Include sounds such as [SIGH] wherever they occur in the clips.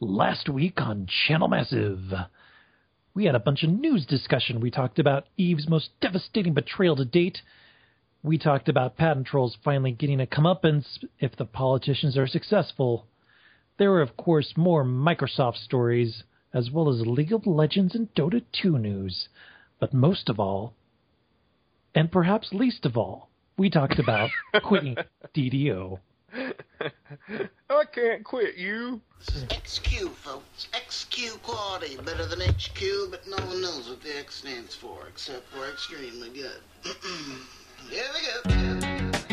Last week on Channel Massive, we had a bunch of news discussion. We talked about Eve's most devastating betrayal to date. We talked about patent trolls finally getting a comeuppance if the politicians are successful. There were, of course, more Microsoft stories, as well as League of Legends and Dota 2 news. But most of all, and perhaps least of all, we talked about [LAUGHS] quitting DDO. [LAUGHS] I can't quit you. XQ, folks. XQ quality. Better than HQ, but no one knows what the X stands for, except for extremely good. [CLEARS THROAT] Here we go.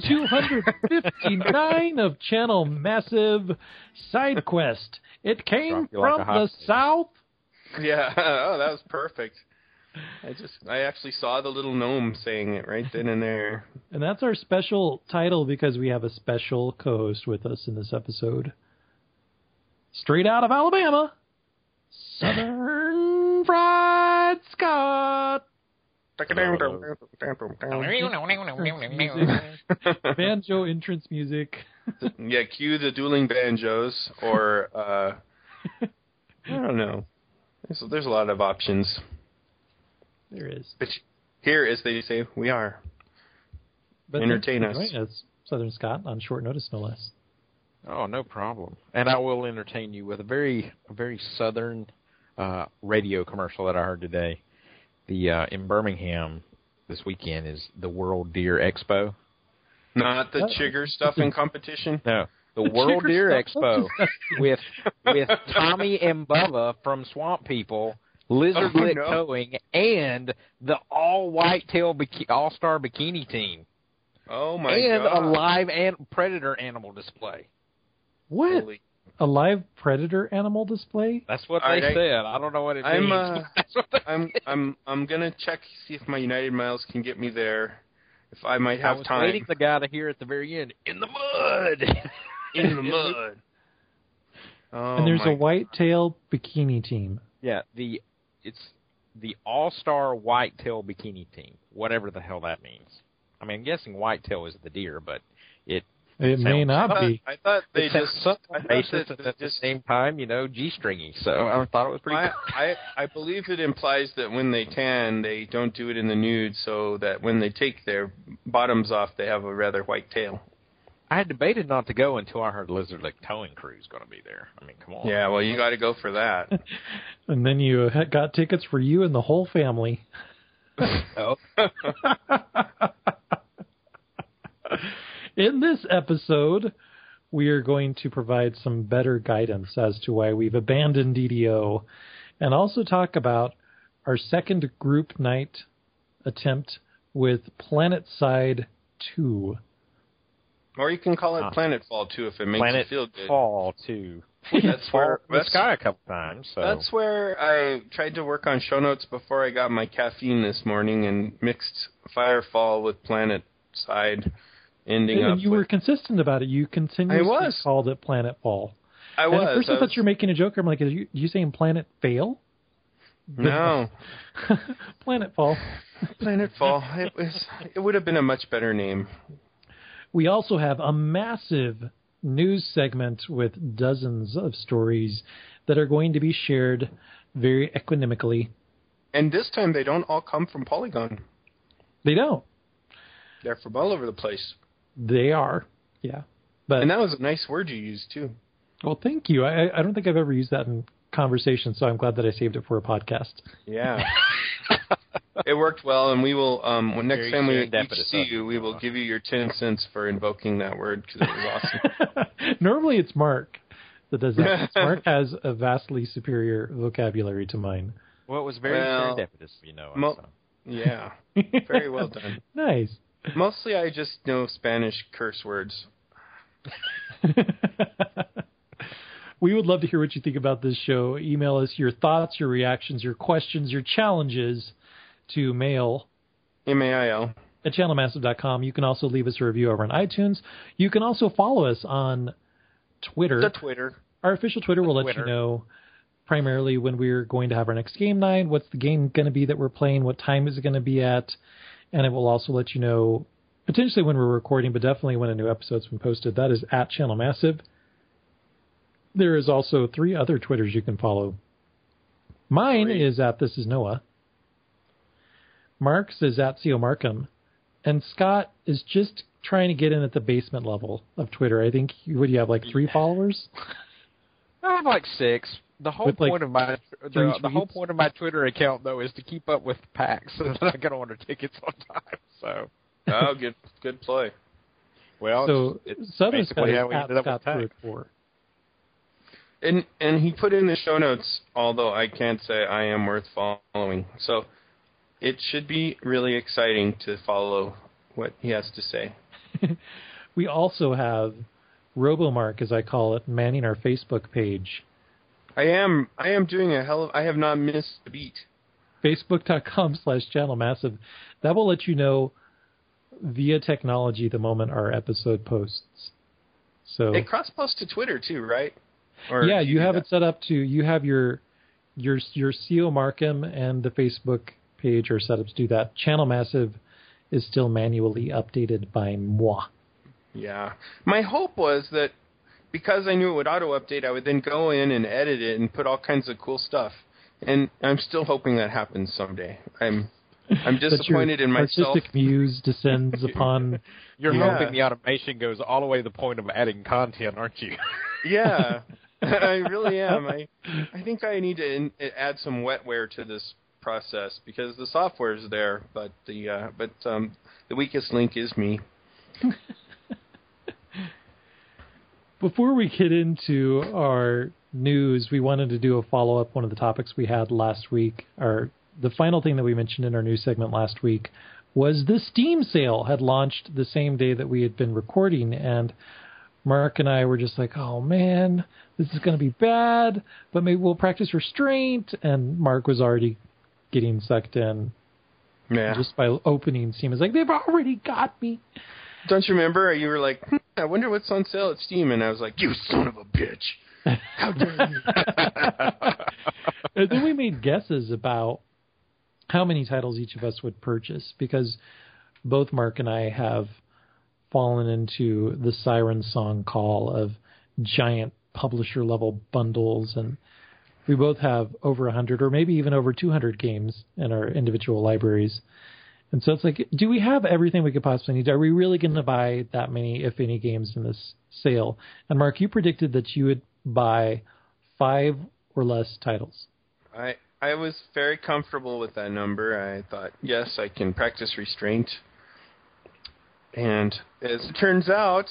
259 of Channel Massive Side Quest. It came Drop you like from the stick. south. Yeah. [LAUGHS] Oh, that was perfect. I just, I actually saw the little gnome saying it right then and there. And that's our special title because we have a special co host with us in this episode. Straight out of Alabama, Southern Fried Scott. Banjo entrance music. yeah, cue the dueling banjos, or uh, I don't know. There's, there's a lot of options. There is. But here, as they say, we are. But Entertain us. us, Southern Scott, on short notice, no less. Oh, no problem. And I will entertain you with a very, a very southern uh, radio commercial that I heard today. The uh, in Birmingham this weekend is the World Deer Expo. Not the Oh. chigger stuffing competition. No, the, The World Deer stuff? Expo with with Tommy and Bubba from Swamp People, Lizard Oh, Lick no. Towing, and the all whitetail biki- all star bikini team, Oh my and god! a live and predator animal display. What? Holy- A live predator animal display? That's what All they right, I- said. I don't know what it I'm, means. uh, [LAUGHS] That's what I'm I'm I'm gonna check see if my United Miles can get me there. If I might I have was time waiting the guy to hear at the very end in the mud. [LAUGHS] in the mud. Oh [LAUGHS] and there's my a whitetail bikini team. yeah, the it's the All Star Whitetail Bikini Team, whatever the hell that means. I mean, I'm guessing whitetail is the deer, but it It may not I thought, be. I thought they it just sounds I thought basis that at the just same time, you know, G stringy. So I thought it was pretty. I, cool. I I believe it implies that when they tan, they don't do it in the nude, so that when they take their bottoms off, they have a rather white tail. I had debated not to go until I heard Lizard Lick Towing Crew's going to be there. I mean, come on. Yeah, well, you got to go for that. [LAUGHS] And then you got tickets for you and the whole family. [LAUGHS] Oh. [LAUGHS] In this episode, we are going to provide some better guidance as to why we've abandoned DDO and also talk about our second group night attempt with Planetside 2. or you can call it Ah. Planetfall 2 if it makes Planet you feel good. Fall too. [LAUGHS] That's where Fall from the that's, sky a couple times. So that's where I tried to work on show notes before I got my caffeine this morning and mixed Firefall with Planet Side, ending up. and you with, were consistent about it. You continuously I was. called it Planetfall. I and was. at first I, I thought was- you were making a joke. I'm like, are you, you saying Planet Fail? no. [LAUGHS] Planet Fall. Planet Fall. It was. It would have been a much better name. We also have a massive news segment with dozens of stories that are going to be shared very equanimically. And this time they don't all come from Polygon. They don't. They're from all over the place. They are. Yeah. But And that was a nice word you used too. well, thank you. I, I don't think I've ever used that in conversation, so I'm glad that I saved it for a podcast. Yeah. [LAUGHS] it worked well, and we will. Um, when next Very time we see you, we will give you your ten cents for invoking that word because it was awesome. [LAUGHS] Normally it's Mark that does that. [LAUGHS] Mark has a vastly superior vocabulary to mine. well, it was very Well, serendipitous, you know. mo- yeah, very well done. nice. Mostly, I just know Spanish curse words. [LAUGHS] we would love to hear what you think about this show. Email us your thoughts, your reactions, your questions, your challenges to mail M-A-I-L. at channelmassive.com. You can also leave us a review over on iTunes. You can also follow us on Twitter. The Twitter. Our official Twitter will let you know primarily when we're going to have our next game night, what's the game going to be that we're playing, what time is it going to be at, and it will also let you know potentially when we're recording, but definitely when a new episode's been posted. That is at Channel Massive. There is also three other Twitters you can follow. Mine Great. is at This Is Noah. Mark's is at CO Markham. And Scott is just trying to get in at the basement level of Twitter. I think, would you have like three followers? [LAUGHS] I have like six. The whole With, like, point of my the, the whole point of my Twitter account though is to keep up with packs so that I can order tickets on time. So Oh, good good play. well, so it's, it's Southern Scott basically how we at ended up Scott with Pruitt packs. four. And and he put in the show notes, although I can't say I am worth following. So it should be really exciting to follow what he has to say. [LAUGHS] We also have RoboMark, as I call it, manning our Facebook page. I am I am doing a hell of I have not missed a beat. Facebook.com [LAUGHS] slash channel massive. That will let you know via technology the moment our episode posts. So It cross posts to Twitter too, right? Or yeah, you have that? it set up to you have your your your CO Markham and the Facebook page or setups do that. Channel Massive is still manually updated by moi. Yeah. My hope was that because I knew it would auto update, I would then go in and edit it and put all kinds of cool stuff. And I'm still hoping that happens someday. I'm I'm [LAUGHS] That your disappointed in myself. Artistic muse descends [LAUGHS] upon. You're Yeah. hoping the automation goes all the way to the point of adding content, aren't you? [LAUGHS] Yeah. I really am. I I think I need to in, add some wetware to this process because the software is there, but the uh, but um, the weakest link is me. Before we get into our news, we wanted to do a follow up. One of the topics we had last week, or the final thing that we mentioned in our news segment last week, was the Steam sale had launched the same day that we had been recording, and Mark and I were just like, "Oh man, this is going to be bad," but maybe we'll practice restraint. And Mark was already getting sucked in Yeah. just by opening Steam. It's like they've already got me. Don't you remember? You were like, hmm, I wonder what's on sale at Steam, and I was like, you son of a bitch. How dare you? [LAUGHS] and then we made guesses about how many titles each of us would purchase because both Mark and I have fallen into the siren song call of giant publisher level bundles and we both have over 100 or maybe even over 200 games in our individual libraries. And so it's like, do we have everything we could possibly need? Are we really going to buy that many, if any, games in this sale? And Mark, you predicted that you would buy five or less titles. I I was very comfortable with that number. I thought, yes, I can practice restraint. And as it turns out,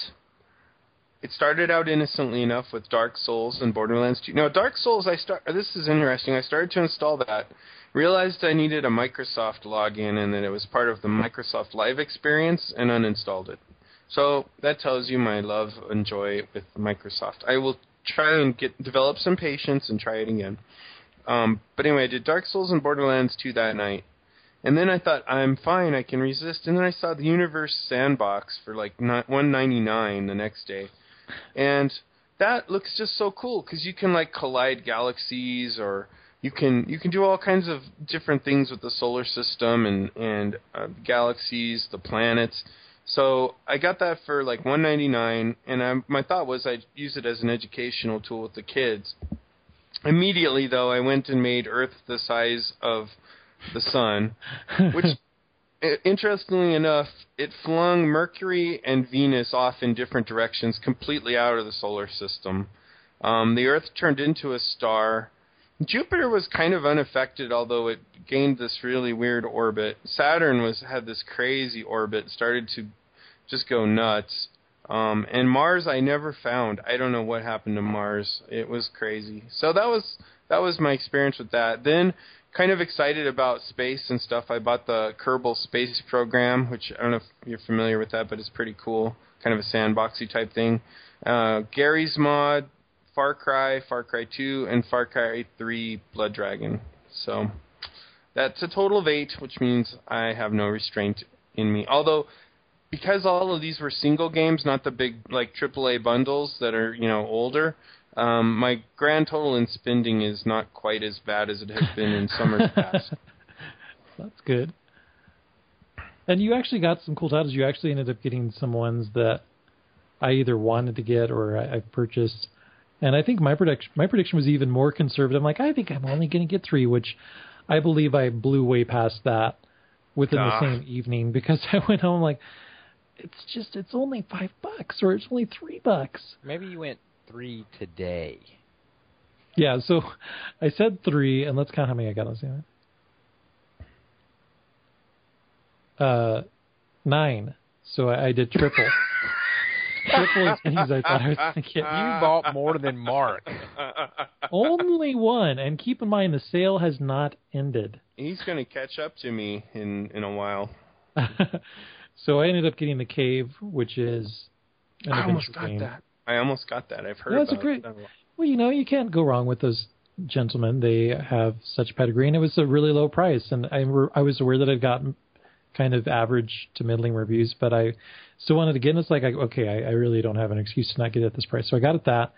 it started out innocently enough with Dark Souls and Borderlands 2. Now, Dark Souls, I start. This is interesting. I started to install that, realized I needed a Microsoft login and that it was part of the Microsoft Live experience, and uninstalled it. So that tells you my love and joy with Microsoft. I will try and get develop some patience and try it again. Um, but anyway, I did Dark Souls and Borderlands 2 that night. And then I thought I'm fine, I can resist. And then I saw the Universe Sandbox for like ni- 199 the next day, and that looks just so cool because you can like collide galaxies, or you can you can do all kinds of different things with the solar system and and uh, galaxies, the planets. So I got that for like 199, and I, my thought was I'd use it as an educational tool with the kids. Immediately, though, I went and made Earth the size of the sun, [LAUGHS] which, interestingly enough, it flung Mercury and Venus off in different directions, completely out of the solar system. Um, the Earth turned into a star. Jupiter was kind of unaffected, although it gained this really weird orbit. Saturn was had this crazy orbit, started to just go nuts. Um, and Mars, I never found. I don't know what happened to Mars. It was crazy. So that was that was my experience with that. Then, kind of excited about space and stuff. I bought the Kerbal Space Program, which I don't know if you're familiar with that, but it's pretty cool. Kind of a sandboxy type thing. Uh, Garry's Mod, Far Cry, Far Cry 2, and Far Cry 3 Blood Dragon. So that's a total of eight, which means I have no restraint in me. Although, because all of these were single games, not the big like AAA bundles that are you know older, um, my grand total in spending is not quite as bad as it has been in summers [LAUGHS] past. That's good. And you actually got some cool titles. You actually ended up getting some ones that I either wanted to get or I, I purchased. And I think my prediction my prediction was even more conservative. I'm like, I think I'm only going to get three, which I believe I blew way past that within the same evening because [LAUGHS] I went home like, it's just it's only five bucks or it's only three bucks. Maybe you went three today. Yeah, so I said three, and let's count how many I got. Let's see. Uh, nine. So I, I did triple. [LAUGHS] triple as many as I thought I was going to get. You bought more than Mark. Only one, and keep in mind the sale has not ended. He's going to catch up to me in in a while. [LAUGHS] so I ended up getting the cave, which is an I almost got game. that. I almost got that. I've heard Yeah, it's a great- that. Well, you know, you can't go wrong with those gentlemen. They have such pedigree, and it was a really low price. And I, re- I was aware that I'd gotten kind of average to middling reviews, but I still wanted to get. And it's like, I, okay, I, I really don't have an excuse to not get it at this price, so I got it that.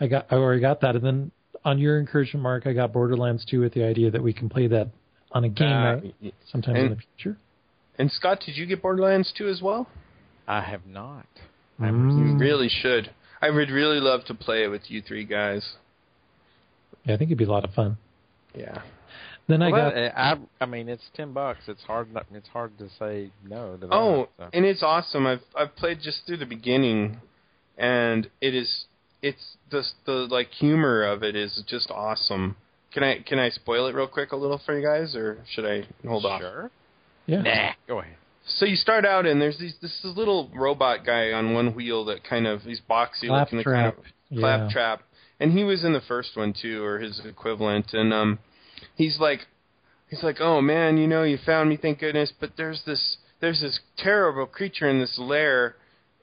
I got, I already got that, and then on your encouragement, Mark, I got Borderlands 2 with the idea that we can play that on a game Uh, night sometime in the future. And Scott, did you get Borderlands 2 as well? I have not. Mm. You really should. I would really love to play it with you three guys. Yeah, I think it'd be a lot of fun. Yeah. Then I Well, got that- I, I mean, it's ten bucks. It's hard. Not, it's hard to say no to that. Oh, so. and it's awesome. I've I've played just through the beginning, and it is it's just the like humor of it is just awesome. Can I can I spoil it real quick a little for you guys, or should I hold off? Sure. yeah. Nah. Go ahead. So you start out and there's these this little robot guy on one wheel that kind of he's boxy looking, the kind of Claptrap. Yeah. claptrap, and he was in the first one too, or his equivalent. And um, he's like, he's like, oh man, you know, you found me, thank goodness. But there's this there's this terrible creature in this lair,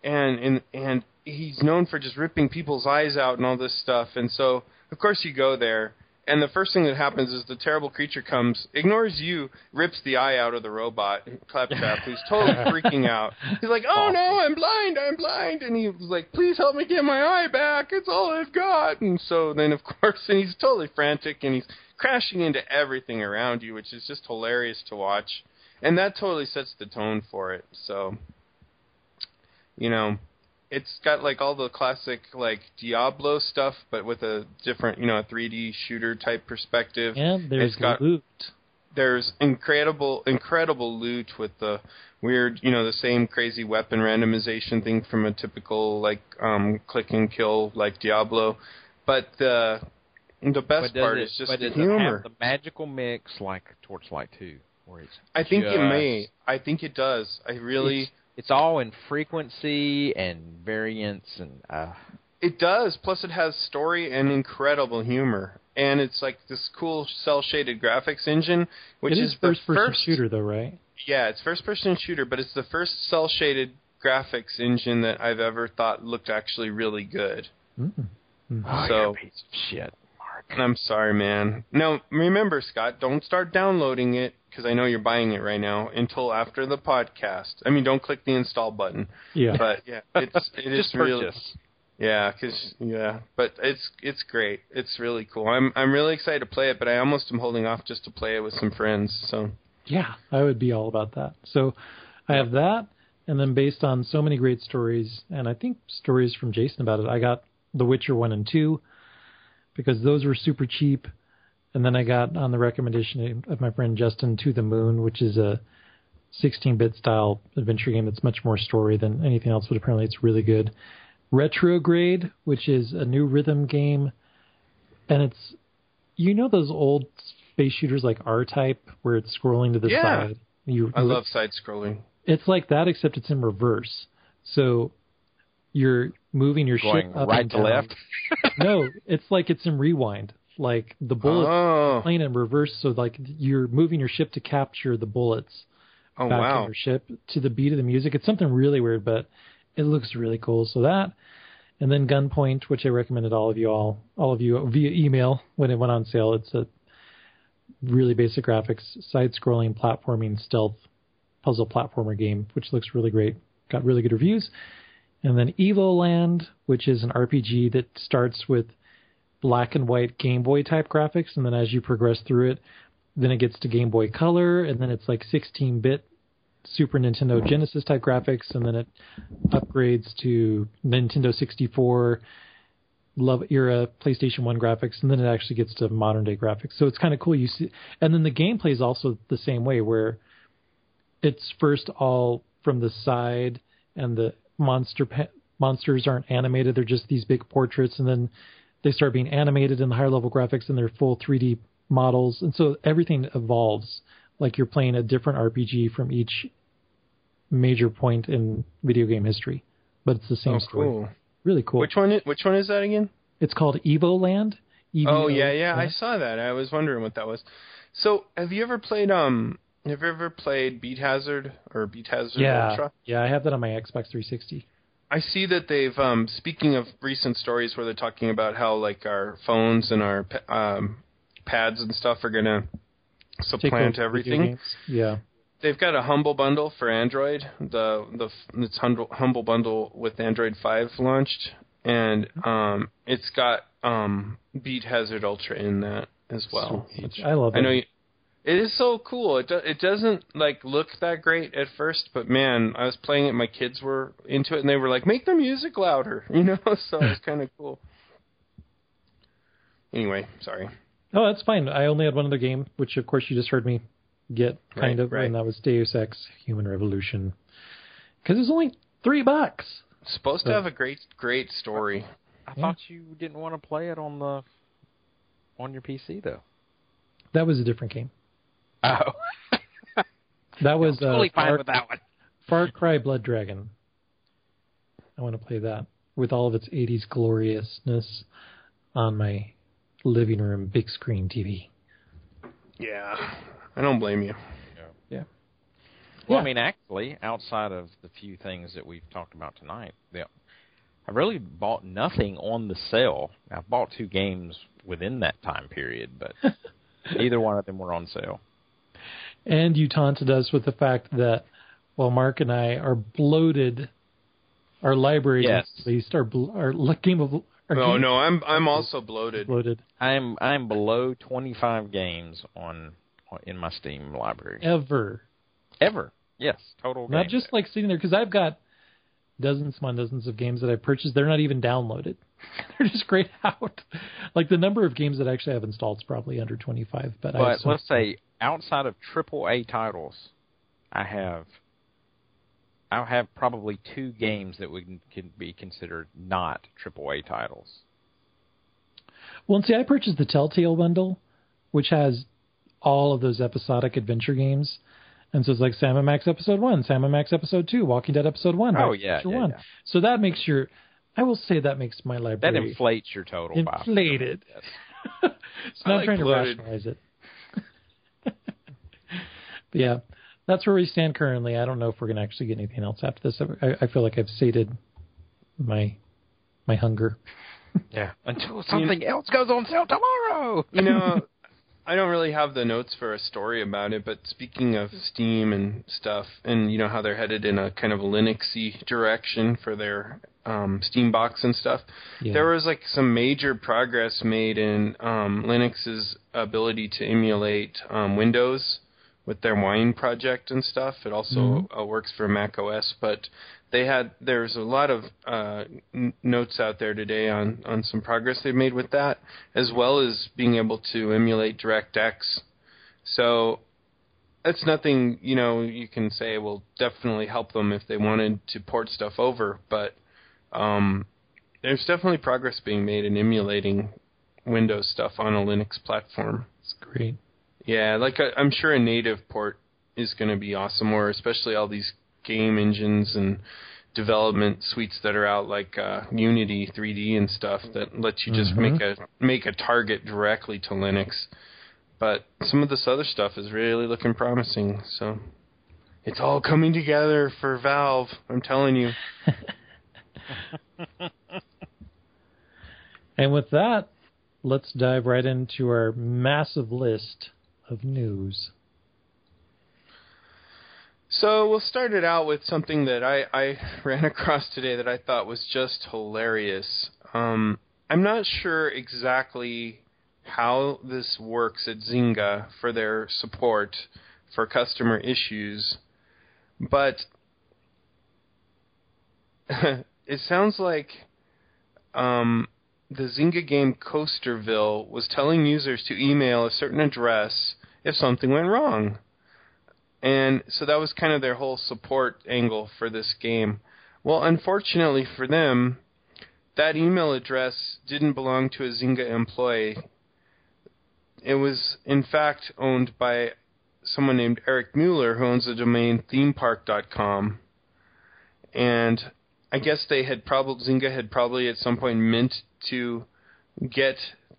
and and and he's known for just ripping people's eyes out and all this stuff. And so of course you go there. And the first thing that happens is the terrible creature comes, ignores you, rips the eye out of the robot, Claptrap, who's totally [LAUGHS] freaking out. He's like, "Oh no, I'm blind, I'm blind," and he was like, "Please help me get my eye back. It's all I've got." And so then, of [LAUGHS] course, and he's totally frantic, and he's crashing into everything around you, which is just hilarious to watch. And that totally sets the tone for it. So, you know, it's got like all the classic like Diablo stuff, but with a different, you know, a 3D shooter type perspective. And there's It's got- loot. There's incredible, incredible loot with the weird, you know, the same crazy weapon randomization thing from a typical like um, click and kill like Diablo, but the the best But part it, is just but the does it humor. have the magical mix like Torchlight Two, where it's I think it may. I think it does. I really. It's, it's all in frequency and variance and uh, It does. Plus, it has story and incredible humor, and it's like this cool cel shaded graphics engine, which it is, is the first person first shooter though, right? Yeah, it's first person shooter, but it's the first cel shaded graphics engine that I've ever thought looked actually really good. Mm. oh, So- you're a piece of shit, Mark. I'm sorry, man. No, remember, Scott, don't start downloading it because I know you're buying it right now until after the podcast. I mean, don't click the install button. Yeah. But yeah, [LAUGHS] it's it is Just really. Yeah, 'cause yeah, but it's it's great. It's really cool. I'm I'm really excited to play it, but I almost am holding off just to play it with some friends. So Yeah, I would be all about that. So I have that, and then based on so many great stories, and I think stories from Jason about it, I got The Witcher 1 and 2 because those were super cheap. And then I got on the recommendation of my friend Justin To the Moon, which is a 16 bit style adventure game that's much more story than anything else, but apparently it's really good. Retrograde, which is a new rhythm game, and it's you know those old space shooters like R Type where it's scrolling to the Yeah. side. You, I love side scrolling. it's like that except it's in reverse. So you're moving your Going ship up right and to down. left. [LAUGHS] no, it's like it's in rewind. Like the bullets Oh, playing in reverse, so like you're moving your ship to capture the bullets oh back in your ship to the beat of the music. It's something really weird, but it looks really cool. So that, and then Gunpoint, which I recommended all of you all all of you via email when it went on sale. It's a really basic graphics, side-scrolling platforming stealth puzzle platformer game, which looks really great. Got really good reviews. And then Evoland, which is an RPG that starts with black and white Game Boy type graphics, and then as you progress through it, then it gets to Game Boy Color, and then it's like 16 bit Super Nintendo Genesis type graphics, and then it upgrades to Nintendo 64 love era PlayStation 1 graphics, and then it actually gets to modern day graphics. So it's kind of cool. You see, and then the gameplay is also the same way, where it's first all from the side, and the monster pa- monsters aren't animated; they're just these big portraits, and then they start being animated in the higher level graphics, and they're full 3D models, and so everything evolves like you're playing a different RPG from each major point in video game history, but it's the same Oh, story. cool. Really cool. Which one? i- Which one is that again? It's called Evoland. E Oh EVO yeah, yeah. I saw that. I was wondering what that was. So, have you ever played um? Have you ever played Beat Hazard or Beat Hazard yeah, Ultra? yeah. I have that on my Xbox 360. I see that they've um speaking of recent stories where they're talking about how like our phones and our um pads and stuff are gonna supplant everything. Yeah. They've got a humble bundle for Android. The the it's humble, humble bundle with Android 5 launched, and um it's got um Beat Hazard Ultra in that as well. Which I love it. I know you, it is so cool. It do, it doesn't like look that great at first, but man, I was playing it. My kids were into it, and they were like, "Make the music louder," [LAUGHS] you know. So it's kind of cool. Anyway, sorry. Oh, that's fine. I only had one other game, which of course you just heard me get kind Right, of, right. and that was Deus Ex: Human Revolution. Because it's only three bucks. It's supposed to have a great great story. I Yeah. thought you didn't want to play it on the on your PC though. That was a different game. Oh, [LAUGHS] That was uh, totally fine Far, with that one. Far Cry Blood Dragon. I want to play that with all of its 80s gloriousness on my living room big screen TV. Yeah, I don't blame you. Yeah. Well, Yeah. I mean, actually, outside of the few things that we've talked about tonight, the, I've really bought nothing on the sale. I've bought two games within that time period, but [LAUGHS] neither one of them were on sale. And you taunted us with the fact that while Mark and I are bloated, our library Yes. at least our bl- our [LAUGHS] li- game of our Oh game no, I'm I'm also bloated. bloated I'm I'm below 25 games on in my Steam library ever. ever. Yes, total. Not games. just like sitting there because I've got dozens upon dozens of games that I purchased. They're not even downloaded. [LAUGHS] They're just grayed [LAUGHS] out. Like the number of games that I actually have installed is probably under 25. But, But so- let's say outside of triple A titles, I have I have probably two games that would can be considered not triple A titles. Well, and see, I purchased the Telltale bundle, which has all of those episodic adventure games. And so it's like Sam and Max episode one, Sam and Max episode two, Walking Dead episode one, Oh, yeah, yeah, one. yeah. So that makes your, I will say that makes my library That inflates your total. by- inflated. Yes. [LAUGHS] so I now I'm like trying to rationalize it. [LAUGHS] but yeah, that's where we stand currently. I don't know if we're going to actually get anything else after this. I, I feel like I've sated my my hunger. Yeah. Until something else goes on sale tomorrow. You know, [LAUGHS] I don't really have the notes for a story about it, but speaking of Steam and stuff, and you know how they're headed in a kind of Linuxy direction for their um, Steam box and stuff, Yeah. there was like some major progress made in um, Linux's ability to emulate um, Windows with their Wine project and stuff. It also Mhm. uh, works for Mac OS, but they had there's a lot of uh, n- notes out there today on on some progress they've made with that, as well as being able to emulate DirectX. So that's nothing you know you can say will definitely help them if they wanted to port stuff over, but um, there's definitely progress being made in emulating Windows stuff on a Linux platform. It's great. Yeah, like I, I'm sure a native port is going to be awesome, or especially all these game engines and development suites that are out, like uh, Unity 3D and stuff, that lets you just Mhm. make a make a target directly to Linux. But some of this other stuff is really looking promising. So it's all coming together for Valve. I'm telling you. [LAUGHS] And with that, let's dive right into our massive list of news. So we'll start it out with something that I, I [LAUGHS] ran across today that I thought was just hilarious. Um, I'm not sure exactly how this works at Zynga for their support for customer issues, but [LAUGHS] it sounds like um, the Zynga game Coasterville was telling users to email a certain address if something went wrong. And so that was kind of their whole support angle for this game. Well, unfortunately for them, that email address didn't belong to a Zynga employee. It was, in fact, owned by someone named Eric Mueller, who owns the domain themepark.com. And I guess they had probably Zynga had probably at some point meant to get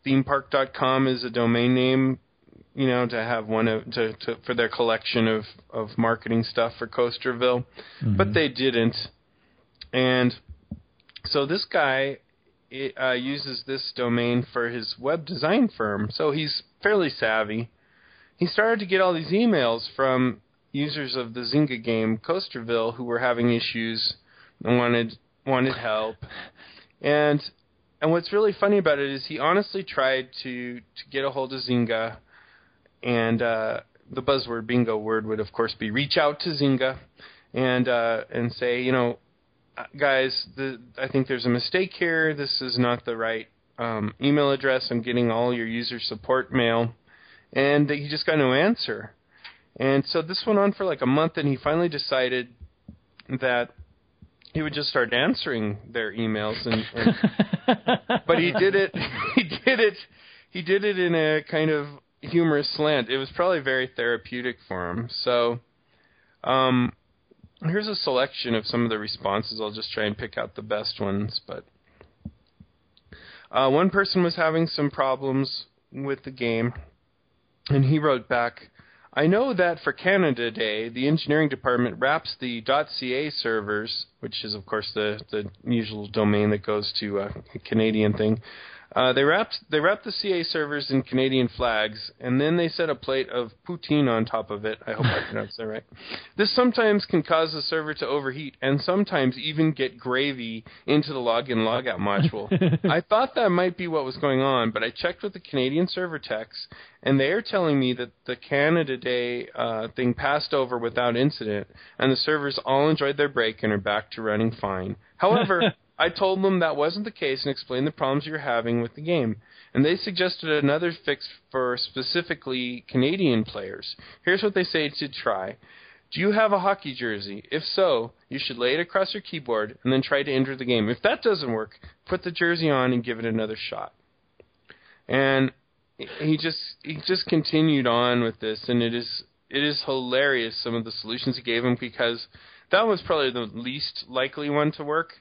themepark.com as a domain name, you know, to have one of to, to for their collection of of marketing stuff for Coasterville, Mm-hmm. but they didn't. And so this guy uh, uses this domain for his web design firm, so he's fairly savvy. He started to get all these emails from users of the Zynga game Coasterville who were having issues and wanted wanted help. And and what's really funny about it is he honestly tried to to get a hold of Zynga, and uh, the buzzword bingo word would of course be reach out to Zynga, and uh, and say you know uh, guys the, I think there's a mistake here. This is not the right um, email address. I'm getting all your user support mail, and he just got no answer. And so this went on for like a month, and he finally decided that he would just start answering their emails and, and [LAUGHS] but he did it [LAUGHS] he did it he did it in a kind of humorous slant it was probably very therapeutic for him so um here's a selection of some of the responses i'll just try and pick out the best ones but uh, one person was having some problems with the game and he wrote back I know that for Canada Day, the engineering department wraps the .ca servers, which is of course the the usual domain that goes to uh, a Canadian thing. Uh, they wrapped they wrapped the CA servers in Canadian flags, and then they set a plate of poutine on top of it. I hope I [LAUGHS] pronounced that right. This sometimes can cause the server to overheat, and sometimes even get gravy into the login logout module. [LAUGHS] I thought that might be what was going on, but I checked with the Canadian server techs, and they are telling me that the Canada Day uh, thing passed over without incident, and the servers all enjoyed their break and are back to running fine. However, [LAUGHS] I told them that wasn't the case and explained the problems you're having with the game. And they suggested another fix for specifically Canadian players. Here's what they say to try. Do you have a hockey jersey? If so, you should lay it across your keyboard and then try to enter the game. If that doesn't work, put the jersey on and give it another shot. And he just he just continued on with this and it is it is hilarious some of the solutions he gave him because that was probably the least likely one to work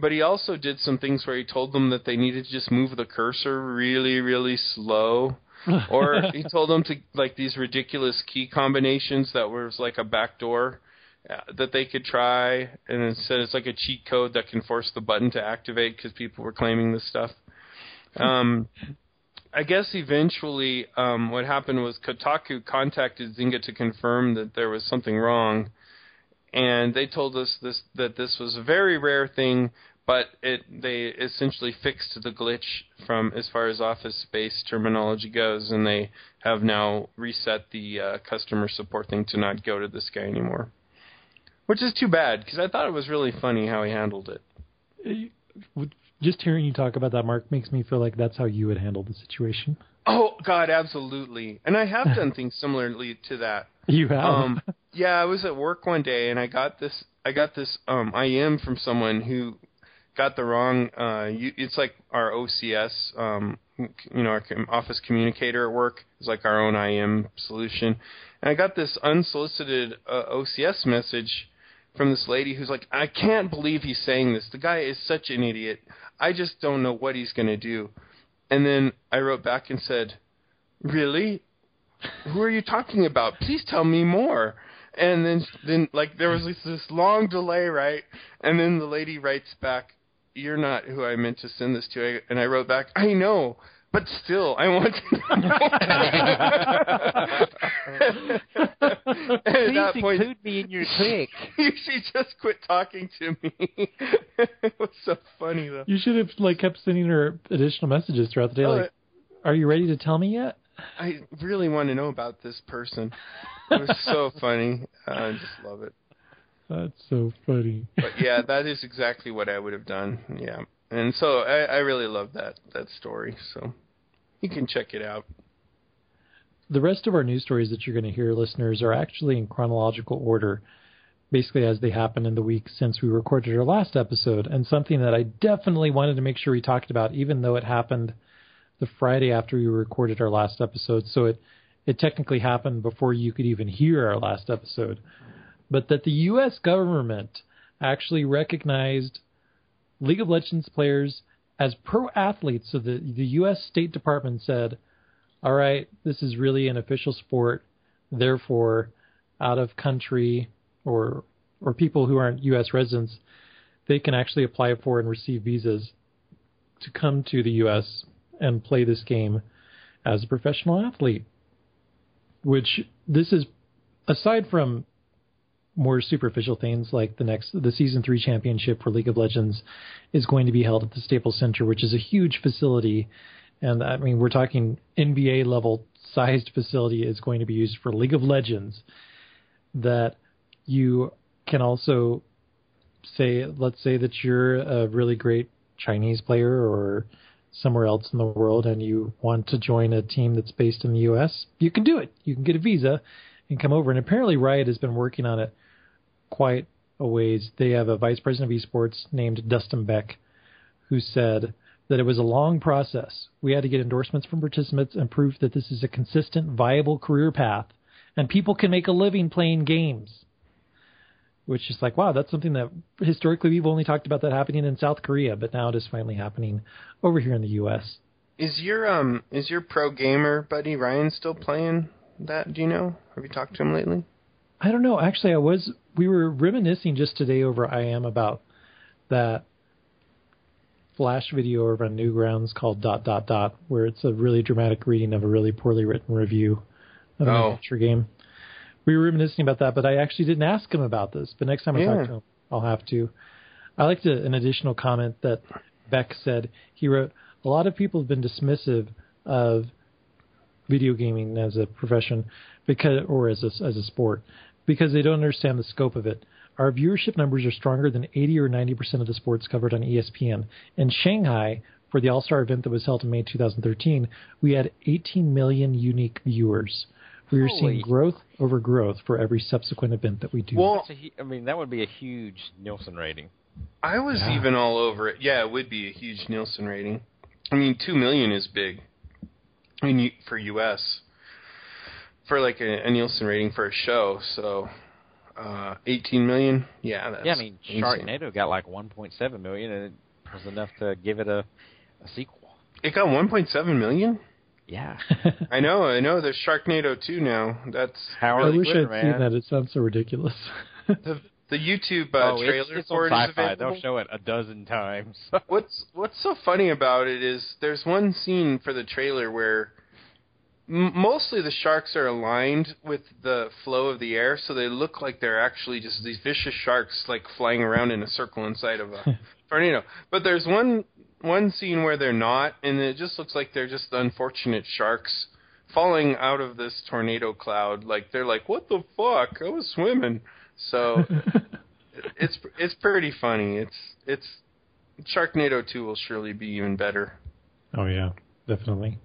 but he also did some things where he told them that they needed to just move the cursor really, really slow. [LAUGHS] or he told them to like these ridiculous key combinations that was like a backdoor uh, that they could try, and it said it's like a cheat code that can force the button to activate because people were claiming this stuff. Um, I guess eventually um, what happened was Kotaku contacted Zynga to confirm that there was something wrong, and they told us this that this was a very rare thing, but it they essentially fixed the glitch from as far as office space terminology goes, and they have now reset the uh, customer support thing to not go to this guy anymore, which is too bad because I thought it was really funny how he handled it. Just hearing you talk about that, Mark, makes me feel like that's how you would handle the situation. Oh God, absolutely. And I have [LAUGHS] done things similarly to that. You have. Um, yeah, I was at work one day and I got this. I got this um, IM from someone who got the wrong. Uh, you, it's like our OCS, um, you know, our office communicator at work is like our own IM solution. And I got this unsolicited uh, OCS message from this lady who's like, I can't believe he's saying this. The guy is such an idiot. I just don't know what he's going to do. And then I wrote back and said, Really? Who are you talking about? Please tell me more. And then, then like there was this, this long delay, right? And then the lady writes back, you're not who I meant to send this to. I, and I wrote back, I know, but still, I want to know. [LAUGHS] and Please that point, include me in your click. [LAUGHS] she just quit talking to me. [LAUGHS] it was so funny though. You should have like kept sending her additional messages throughout the day. Oh, Like, are you ready to tell me yet? I really want to know about this person. It was so funny. I just love it. That's so funny. But yeah, that is exactly what I would have done. Yeah, and so I, I really love that that story. So you can check it out. the rest of our news stories that you're going to hear, listeners, are actually in chronological order, basically as they happened in the week since we recorded our last episode, and something that I definitely wanted to make sure we talked about, even though it happened the Friday after we recorded our last episode. So it it technically happened before you could even hear our last episode, but that the U.S. government actually recognized League of Legends players as pro athletes. So the the U.S. State Department said all right, this is really an official sport. Therefore, out of country or or people who aren't U.S. residents, they can actually apply for and receive visas to come to the U.S. and play this game as a professional athlete. Which this is aside from more superficial things like the next the season three championship for League of Legends is going to be held at the Staples Center, which is a huge facility and I mean, we're talking NBA level sized facility is going to be used for League of Legends. That you can also say, let's say that you're a really great Chinese player or somewhere else in the world and you want to join a team that's based in the U.S., you can do it. You can get a visa and come over. And apparently, Riot has been working on it quite a ways. They have a vice president of esports named Dustin Beck who said, that it was a long process. We had to get endorsements from participants and proof that this is a consistent, viable career path, and people can make a living playing games. Which is like, wow, that's something that historically we've only talked about that happening in South Korea, but now it is finally happening over here in the U.S. Is your um is your pro gamer buddy Ryan still playing that? Do you know? Have you talked to him lately? I don't know. Actually, I was. We were reminiscing just today over I am about that flash video over on Newgrounds called dot dot dot, where it's a really dramatic reading of a really poorly written review of an Oh. adventure game. We were reminiscing about that, but I actually didn't ask him about this. But next time I Yeah. talk to him, I'll have to. I liked a, an additional comment that Beck said. He wrote, "A lot of people have been dismissive of video gaming as a profession because, or as a, as a sport, because they don't understand the scope of it. Our viewership numbers are stronger than 80 or 90 percent of the sports covered on ESPN. In Shanghai, for the All Star event that was held in May 2013, we had 18 million unique viewers. We are Holy. seeing growth over growth for every subsequent event that we do. Well, That's a I mean, that would be a huge Nielsen rating. I was Yeah. even all over it. Yeah, it would be a huge Nielsen rating. I mean, two million is big. I mean, for U.S. for like a, a Nielsen rating for a show. So, uh, eighteen million. Yeah, that's yeah, I mean, insane. Sharknado got like 1.7 million, and it was enough to give it a, a sequel. It got one point seven million. Yeah. [LAUGHS] I know, I know. There's Sharknado 2 now. That's How I are they wish good, I'd man? seen that. It sounds so ridiculous. the the YouTube uh, oh, trailer it's, it's for it is available. They'll show it a dozen times. [LAUGHS] What's What's so funny about it is there's one scene for the trailer where m- mostly the sharks are aligned with the flow of the air, so they look like they're actually just these vicious sharks like flying around in a circle inside of a [LAUGHS] tornado. But there's one one scene where they're not, and it just looks like they're just unfortunate sharks falling out of this tornado cloud. Like they're like, "What the fuck? I was swimming." So [LAUGHS] it's it's pretty funny. It's it's Sharknado 2 will surely be even better. Oh yeah, definitely.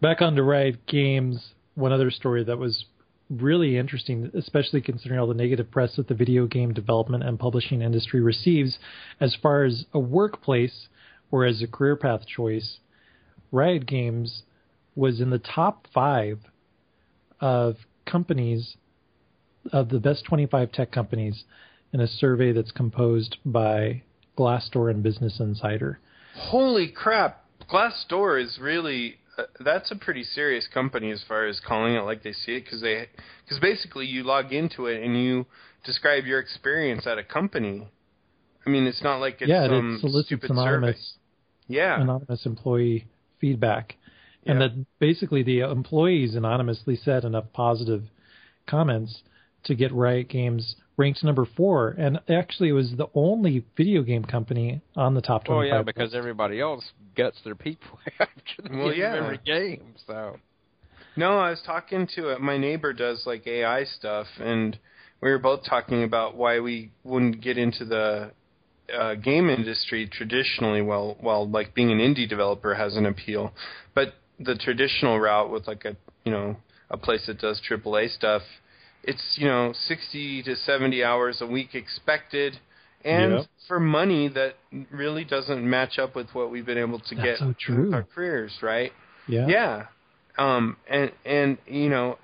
Back on to Riot Games, one other story that was really interesting, especially considering all the negative press that the video game development and publishing industry receives as far as a workplace or as a career path choice. Riot Games was in the top five of companies of the best 25 tech companies in a survey that's composed by Glassdoor and Business Insider. Holy crap! Glassdoor is really uh, that's a pretty serious company as far as calling it like they see it because they because basically you log into it and you describe your experience at a company I mean, it's not like it's yeah, some it solicits stupid anonymous survey. Yeah. anonymous employee feedback, and Yeah. that basically the employees anonymously said enough positive comments to get Riot Games ranked number four, and actually it was the only video game company on the top Well, twenty-five. yeah, because everybody else guts their people [LAUGHS] after the Well, yeah. of every game. So No, I was talking to uh, my neighbor does like AI stuff, and we were both talking about why we wouldn't get into the uh, game industry traditionally. While while like being an indie developer has an appeal, but the traditional route with like a you know a place that does AAA stuff, it's you know sixty to seventy hours a week expected. And Yep. for money that really doesn't match up with what we've been able to That's get so true. with our careers, right? yeah, Yeah. Um and and you know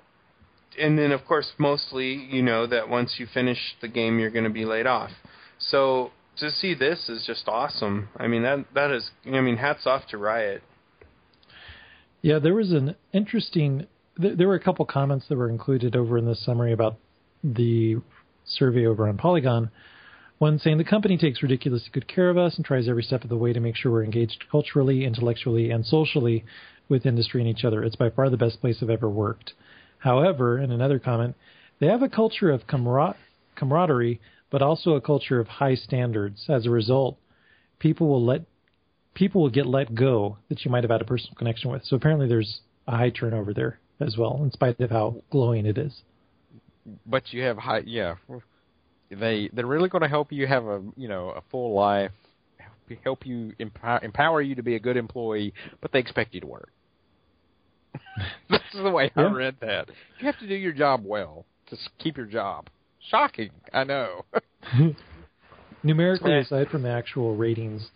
and then of course mostly you know that once you finish the game you're going to be laid off. So to see this is just awesome. I mean that that is I mean hats off to Riot. Yeah, there was an interesting. Th- there were a couple comments that were included over in the summary about the survey over on Polygon. One saying the company takes ridiculously good care of us and tries every step of the way to make sure we're engaged culturally, intellectually, and socially with industry and each other. It's by far the best place I've ever worked. However, in another comment, they have a culture of camar- camaraderie, but also a culture of high standards. As a result, people will let people will get let go that you might have had a personal connection with. So apparently there's a high turnover there as well, in spite of how glowing it is. but you have high yeah they they're really going to help you have a you know a full life help- help you empower, empower you to be a good employee but they expect you to work. [LAUGHS] That's the way i read that. You have to do your job well to keep your job. Shocking i know. [LAUGHS] Numerically, aside from the actual ratings,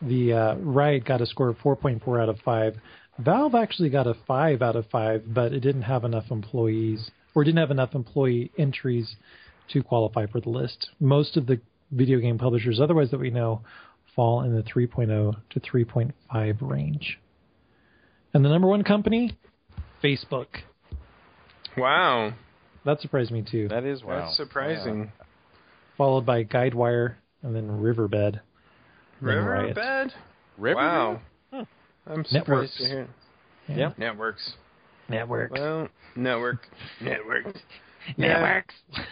the uh, Riot got a score of 4.4 out of 5. Valve actually got a 5 out of 5, but it didn't have enough employees, or didn't have enough employee entries to qualify for the list. Most of the video game publishers, otherwise that we know, fall in the 3.0 to 3.5 range. And the number one company, Facebook. Wow. That surprised me too. that is wow That's surprising. Followed by Guidewire and then Riverbed. then Riot. Riverbed? Wow. Huh. I'm surprised Networks. to hear. Yeah. Networks. Network. Well, network. network. Networks. [LAUGHS]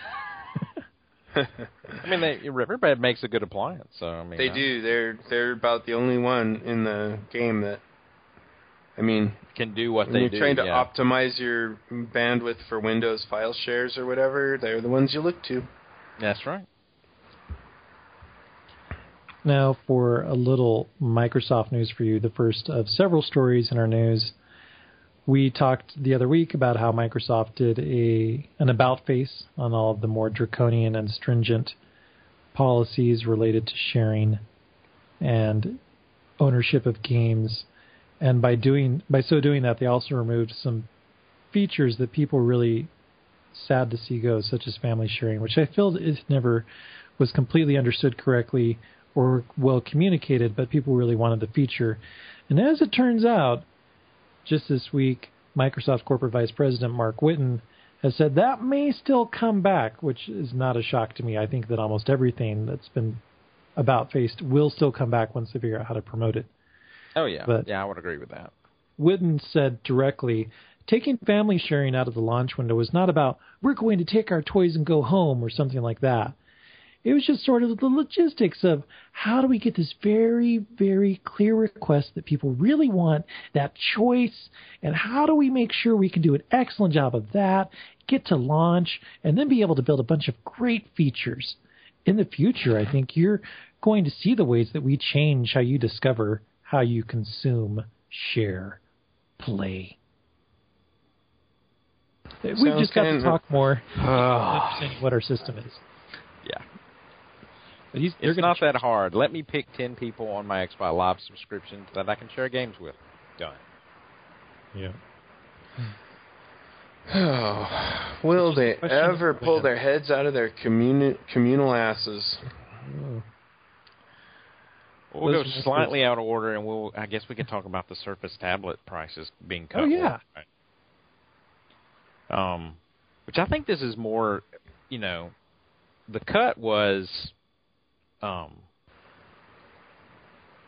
[LAUGHS] i mean they riverbed makes a good appliance so i mean They uh, do. They're they're about the only one in the game that. I mean, can do what when they you're do trying to yeah. optimize your bandwidth for Windows file shares or whatever, they're the ones you look to. that's right Now, for a little Microsoft news for you, the first of several stories in our news. We talked the other week about how Microsoft did a an about face on all of the more draconian and stringent policies related to sharing and ownership of games. And by doing by so doing that, they also removed some features that people really sad to see go, such as family sharing, which I feel is never was completely understood correctly or well communicated, but people really wanted the feature. And as it turns out, just this week, Microsoft Corporate Vice President Marc Whitten has said that may still come back, which is not a shock to me. I think that almost everything that's been about faced will still come back once they figure out how to promote it. oh yeah But- yeah i would agree with that Witten said directly, taking family sharing out of the launch window was not about we're going to take our toys and go home or something like that. It was just sort of the logistics of how do we get this very, very clear request that people really want, that choice, and how do we make sure we can do an excellent job of that, get to launch, and then be able to build a bunch of great features. In the future, I think you're going to see the ways that we change how you discover, how you consume, share, play. We've just got to talk more [SIGHS] Ah. understanding what our system is. Yeah he's, It's gonna not that hard. Let me pick ten people on my Xbox Live subscription that I can share games with. Done. Yeah. Oh, [SIGHS] will they ever pull their heads out of their communi- communal asses? We'll Those go are- slightly out of order, and we'll. I guess we can talk about the Surface tablet prices being cut. Oh, yeah. Um, which I think this is more, you know, the cut was um,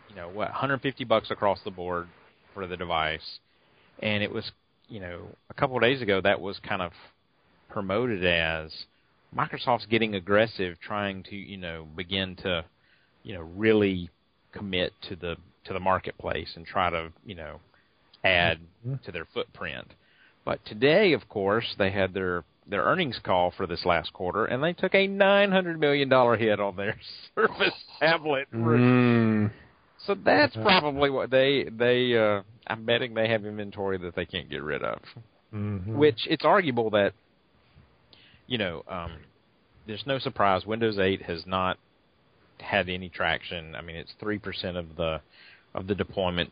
you know, what 150 bucks across the board for the device, and it was, you know, a couple of days ago that was kind of promoted as Microsoft's getting aggressive, trying to, you know, begin to, you know, really commit to the to the marketplace and try to, you know, add Mm-hmm. to their footprint. But today, of course, they had their their earnings call for this last quarter, and they took a nine hundred million dollar hit on their [LAUGHS] Surface tablet. Mm. So that's probably what they they. Uh, I'm betting they have inventory that they can't get rid of. Mhm. Which it's arguable that, you know, um, there's no surprise. Windows 8 has not had any traction. I mean, it's three percent of the of the deployment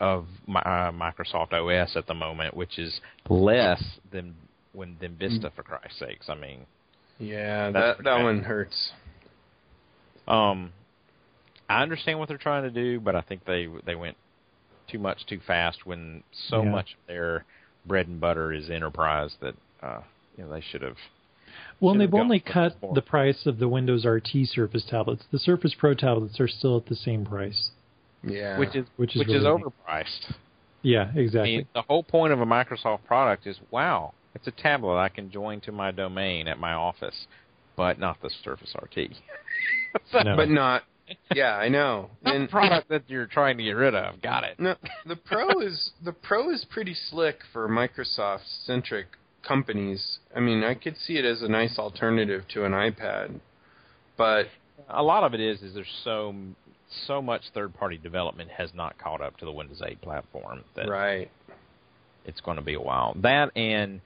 of mi- uh, Microsoft OS at the moment, which is less than when than Vista for Christ's sakes. I mean, Yeah, that that pretty one hurts. um, I understand what they're trying to do, but I think they they went too much too fast when so Yeah. much of their bread and butter is enterprise that uh, you know they should have. Well, they've only cut for the price of the Windows RT Surface tablets. The Surface Pro tablets are still at the same price. Yeah. which is Which which is is, overpriced. Yeah, I exactly. mean, the whole point of a Microsoft product is wow, it's a tablet I can join to my domain at my office, but not the Surface RT. [LAUGHS] No. but not. Yeah, I know. [LAUGHS] Not the product that you're trying to get rid of. Got it. no, the Pro [LAUGHS] is the Pro is pretty slick for Microsoft centric companies. I mean, I could see it as a nice alternative to an iPad, but A lot of it is is there's so so much third party development has not caught up to the Windows 8 platform that right. It's going to be a while. That and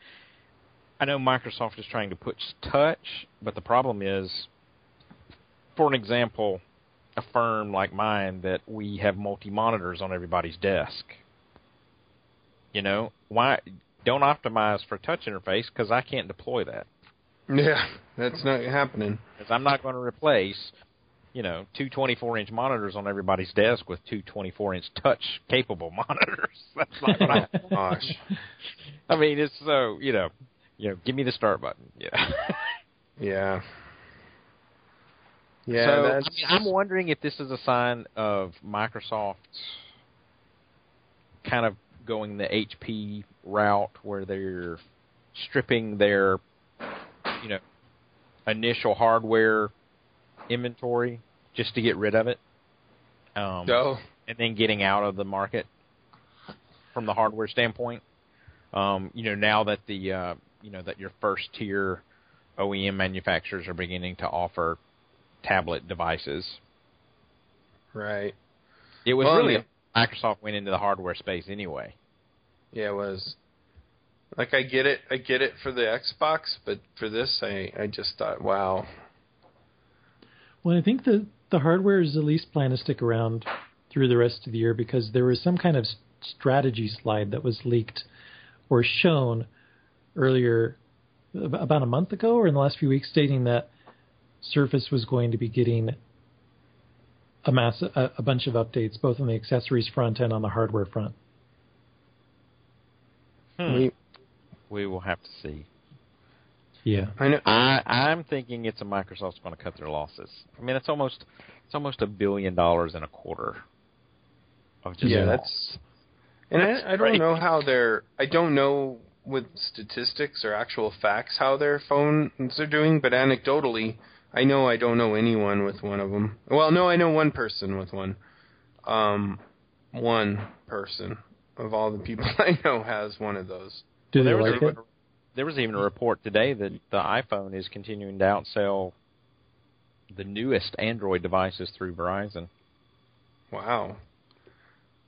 I know Microsoft is trying to push touch, but the problem is, for an example, a firm like mine that we have multi monitors on everybody's desk. You know why? Don't optimize for touch interface because I can't deploy that. Yeah, that's not happening. Because I'm not going to replace, you know, two 24 inch monitors on everybody's desk with two 24 inch touch capable [LAUGHS] monitors. [LAUGHS] That's not what I. [LAUGHS] Oh, gosh. I mean, it's so you know, you know, give me the start button. Yeah. Yeah. Yeah, so I mean, I'm wondering if this is a sign of Microsoft kind of going the HP route where they're stripping their, you know, initial hardware inventory just to get rid of it. Um, and then getting out of the market from the hardware standpoint. Um, you know, now that the uh, you know that your first tier OEM manufacturers are beginning to offer tablet devices, right. it was Well, really Microsoft went into the hardware space anyway. Yeah, it was. Like I get it, I get it for the Xbox, but for this, I I just thought, wow. Well, I think the the hardware is at least planned to stick around through the rest of the year because there was some kind of strategy slide that was leaked or shown earlier about a month ago or in the last few weeks stating that Surface was going to be getting a mass a, a bunch of updates both on the accessories front and on the hardware front. Hmm. We, We will have to see. Yeah. I know. I I'm thinking it's a Microsoft's going to cut their losses. I mean, it's almost it's almost a billion dollars in a quarter of just Yeah, loss. that's- And That's I, I don't know how they're. I don't know with statistics or actual facts how their phones are doing, but anecdotally, I know I don't know anyone with one of them. Well, no, I know one person with one. Um, one person of all the people [LAUGHS] I know has one of those. Do Well, they there was like a- it? There was even a report today that the iPhone is continuing to outsell the newest Android devices through Verizon. Wow.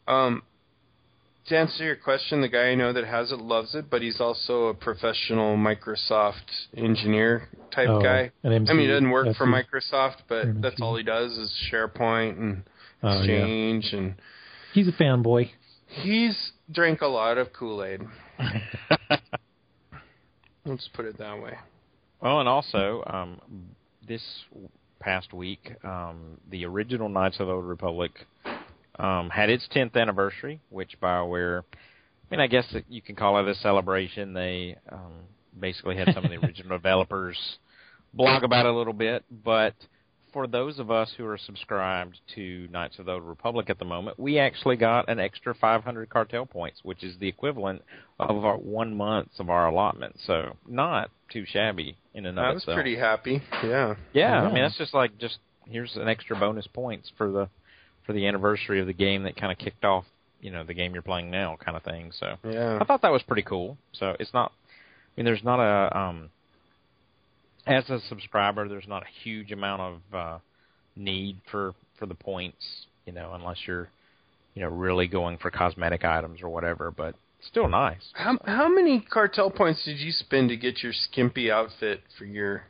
Um, to answer your question, the guy I know that has it loves it, but he's also a professional Microsoft engineer type Oh, guy. an MC, I mean, he doesn't work for Microsoft, but MC. that's all he does is SharePoint and Oh, yeah. Exchange, and He's a fanboy. he's drank a lot of Kool Aid. [LAUGHS] Let's put it that way. Well, and also um, this past week, um, the original Knights of the Old Republic um, had its 10th anniversary, which BioWare, I mean, I guess that you can call it a celebration. They um, basically had some of the [LAUGHS] original developers blog about it a little bit, but for those of us who are subscribed to Knights of the Old Republic at the moment, we actually got an extra 500 cartel points, which is the equivalent of our one month of our allotment. So not too shabby in and of I was itself. pretty happy. Yeah. Yeah, I mean that's just like just here's an extra bonus points for the for the anniversary of the game that kind of kicked off, you know, the game you're playing now, kind of thing. So Yeah. I thought that was pretty cool. So it's not, I mean, there's not a um, as a subscriber, there's not a huge amount of uh, need for for the points, you know, unless you're, you know, really going for cosmetic items or whatever. But still nice. How how many cartel points did you spend to get your skimpy outfit for your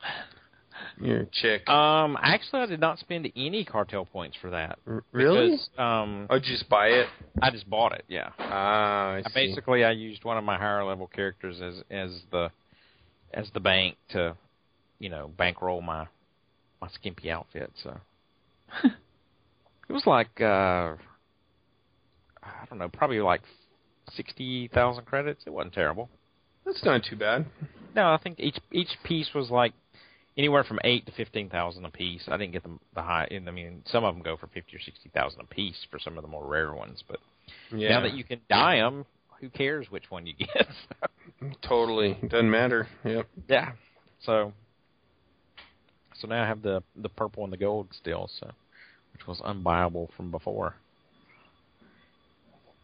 your chick? Um, actually, I did not spend any cartel points for that. R- really? Because, um, oh, did you just buy it? I just bought it. Yeah. Ah, I I see. basically I used one of my higher level characters as as the as the bank to you know bankroll my my skimpy outfit. So [LAUGHS] it was like uh I don't know, probably like sixty thousand credits. It wasn't terrible. That's not too bad. No, I think each each piece was like anywhere from eight to fifteen thousand a piece. I didn't get the the high. I mean, some of them go for fifty or sixty thousand a piece for some of the more rare ones. But Yeah. now that you can dye them, who cares which one you get? [LAUGHS] totally doesn't matter. Yep. Yeah. So so now I have the the purple and the gold still, so which was unbuyable from before.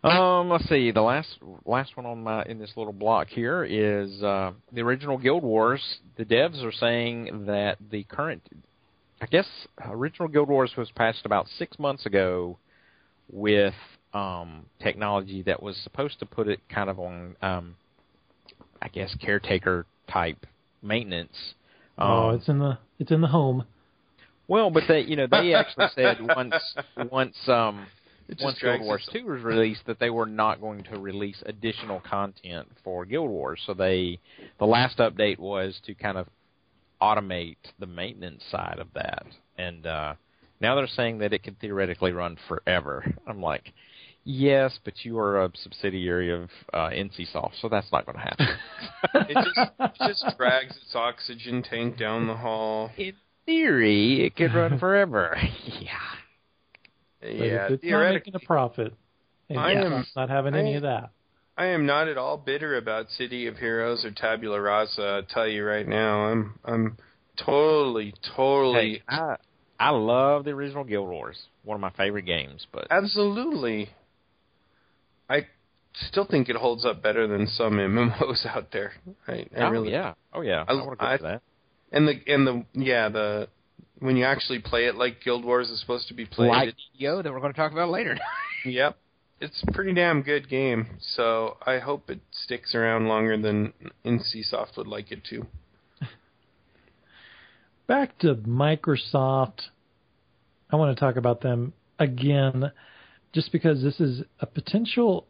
Um, let's see. The last last one on my in this little block here is uh, the original Guild Wars. The devs are saying that the current, I guess, original Guild Wars was patched about six months ago with um, technology that was supposed to put it kind of on, um, I guess, caretaker type maintenance. Oh, Um, it's in the it's in the home. well, but they, you know, they [LAUGHS] actually said once once um once Guild Wars Two was released that they were not going to release additional content for Guild Wars. So they the last update was to kind of automate the maintenance side of that. And uh now they're saying that it can theoretically run forever. I'm like, Yes, but you are a subsidiary of uh, NCSoft, so that's not going to happen. [LAUGHS] It just it just drags its oxygen tank down the hall. In theory, it could run [LAUGHS] forever. [LAUGHS] yeah. But Yeah, if it's not theoretically. making a profit, and I it's am- not having any of that. I am not at all bitter about City of Heroes or Tabula Rasa. I'll tell you right now, I'm I'm totally totally Hey, I I love the original Guild Wars. One of my favorite games, but absolutely. I still think it holds up better than some [LAUGHS] MMOs out there. I, I oh really yeah, oh yeah, I, I- want to go I- for that. and the and the yeah the when you actually play it like Guild Wars is supposed to be played. Like it- Yo, that we're going to talk about later. [LAUGHS] Yep. It's a pretty damn good game, so I hope it sticks around longer than NCSoft would like it to. [LAUGHS] Back to Microsoft. I want to talk about them again, just because this is a potential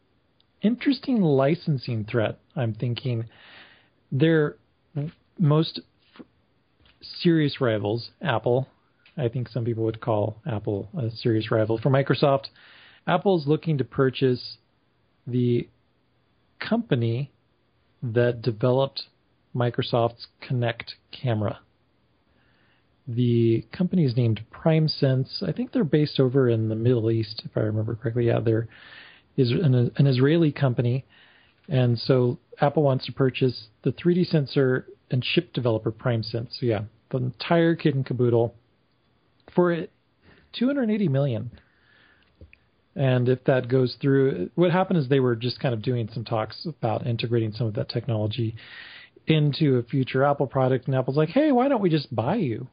interesting licensing threat. I'm thinking their most f- serious rivals, Apple. I think some people would call Apple a serious rival for Microsoft. Apple's looking to purchase the company that developed Microsoft's Kinect camera. The company is named PrimeSense. I think they're based over in the Middle East, if I remember correctly. Yeah, they're is an, an Israeli company, and so Apple wants to purchase the 3D sensor and chip developer PrimeSense. So yeah, the entire kit and caboodle for it, 280 million. And if that goes through, what happened is they were just kind of doing some talks about integrating some of that technology into a future Apple product, and Apple's like, "Hey, why don't we just buy you?"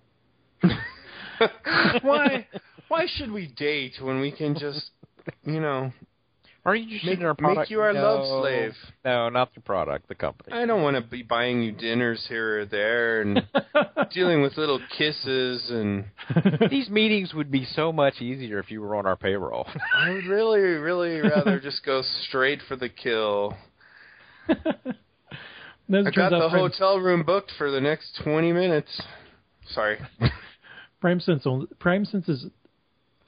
[LAUGHS] why why should we date when we can just you know Are you just Make- our make you our love slave. No, not the product, the company. I don't want to be buying you dinners here or there and [LAUGHS] dealing with little kisses and [LAUGHS] These meetings would be so much easier if you were on our payroll. I would really really rather just go straight for the kill. [LAUGHS] I got the Prime- hotel room booked for the next 20 minutes. Sorry. PrimeSense only- PrimeSense is,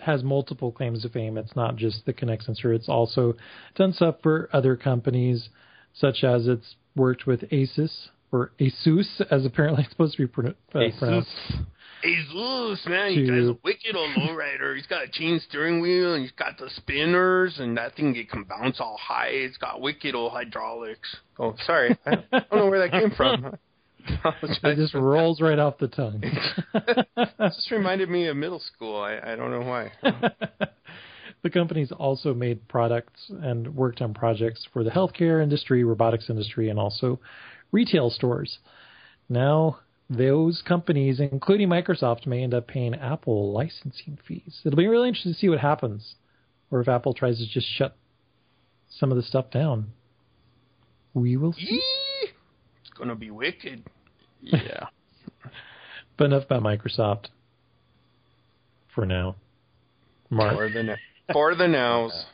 has multiple claims to fame. It's not just the Kinect sensor. It's also done stuff for other companies, such as it's worked with Asus or Asus, [LAUGHS] as apparently it's supposed to be pro- uh, Asus. pronounced. Jesus, man, To- he guy's a wicked old lowrider. He's got a chain steering wheel and he's got the spinners and that thing it can bounce all high. It's got wicked old hydraulics. Oh, sorry, I don't know where that came from. [LAUGHS] It just rolls right off the tongue. [LAUGHS] Just reminded me of middle school. I, I don't know why. [LAUGHS] the company's also made products and worked on projects for the healthcare industry, robotics industry, and also retail stores. Now, those companies, including Microsoft, may end up paying Apple licensing fees. It'll be really interesting to see what happens, or if Apple tries to just shut some of the stuff down. We will see. Yee! It's gonna be wicked. Yeah. [LAUGHS] But enough about Microsoft for now. Mark. For the, no- for the nows.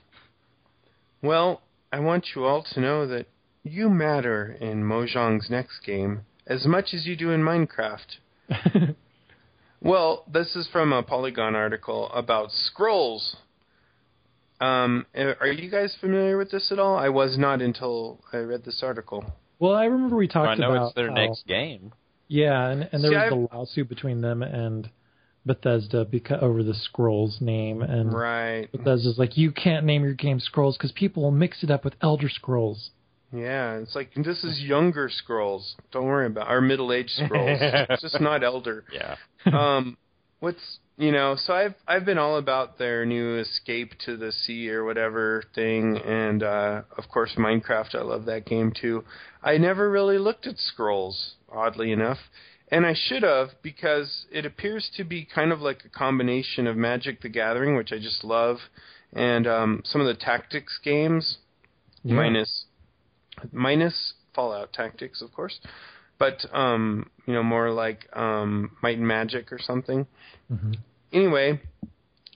Well, I want you all to know that you matter in Mojang's next game as much as you do in Minecraft. [LAUGHS] Well, this is from a Polygon article about scrolls. Um, are you guys familiar with this at all? I was not until I read this article. Well, I remember we talked I know about it's their how- next game. Yeah, and, and there See, was I've- the lawsuit between them and Bethesda because over the Scrolls name, and Right. Bethesda's like, you can't name your game Scrolls because people will mix it up with Elder Scrolls. Yeah, it's like this is younger scrolls. Don't worry about our middle-aged scrolls. [LAUGHS] it's just not elder. Yeah. um, what's you know? So I've I've been all about their new Escape to the Sea or whatever thing, and uh, of course Minecraft. I love that game too. I never really looked at scrolls, oddly enough, and I should have because it appears to be kind of like a combination of Magic: The Gathering, which I just love, and um, some of the tactics games, Yeah. minus minus Fallout Tactics, of course, but um, you know more like um, Might and Magic or something. hmm Anyway,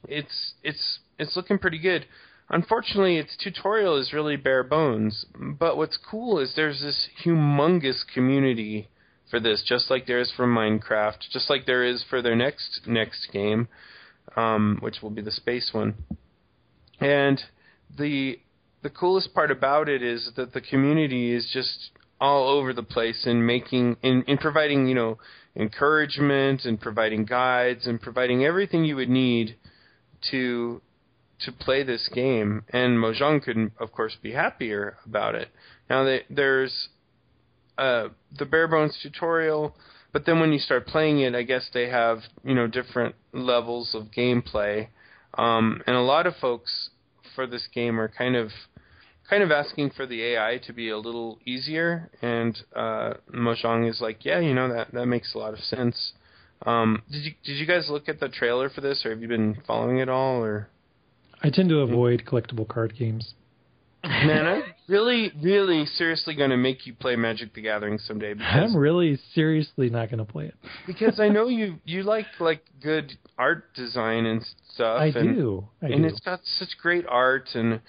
it's it's it's looking pretty good. Unfortunately, its tutorial is really bare bones. But what's cool is there's this humongous community for this, just like there is for Minecraft, just like there is for their next next game, um, which will be the space one. And the the coolest part about it is that the community is just all over the place in making in, in providing you know encouragement and providing guides and providing everything you would need to to play this game and Mojang could of course be happier about it. Now they, there's uh, the bare bones tutorial, but then when you start playing it, I guess they have you know different levels of gameplay, um, and a lot of folks for this game are kind of kind of asking for the AI to be a little easier, and uh, Mojang is like, yeah, you know that that makes a lot of sense. Um, did you did you guys look at the trailer for this, or have you been following it all? Or I tend to avoid collectible card games. [LAUGHS] man, I'm really really seriously going to make you play Magic: The Gathering someday because I'm really seriously not going to play it. [LAUGHS] because I know you you like like good art design and stuff. I and, do. I and do. it's got such great art and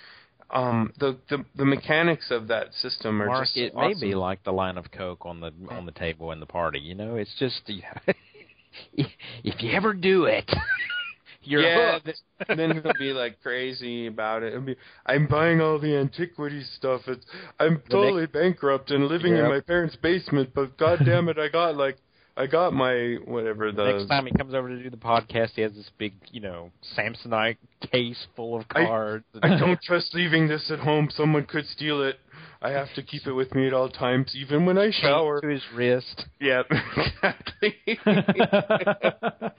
um the the the mechanics of that system are Mark, just it awesome. may be like the line of coke on the on the table in the party. You know, it's just [LAUGHS] if you ever do it, [LAUGHS] you're yeah, th- then he'll be like crazy about it. Be, I'm buying all the antiquity stuff. It's, I'm totally bankrupt and living in my parents' basement. But god damn it, I got like, I got my whatever the. Next time he comes over to do the podcast, he has this big, you know, Samsonite case full of cards. I don't trust leaving this at home. Someone could steal it. I have to keep it with me at all times, even when I shower. to his wrist. Yeah, exactly. [LAUGHS]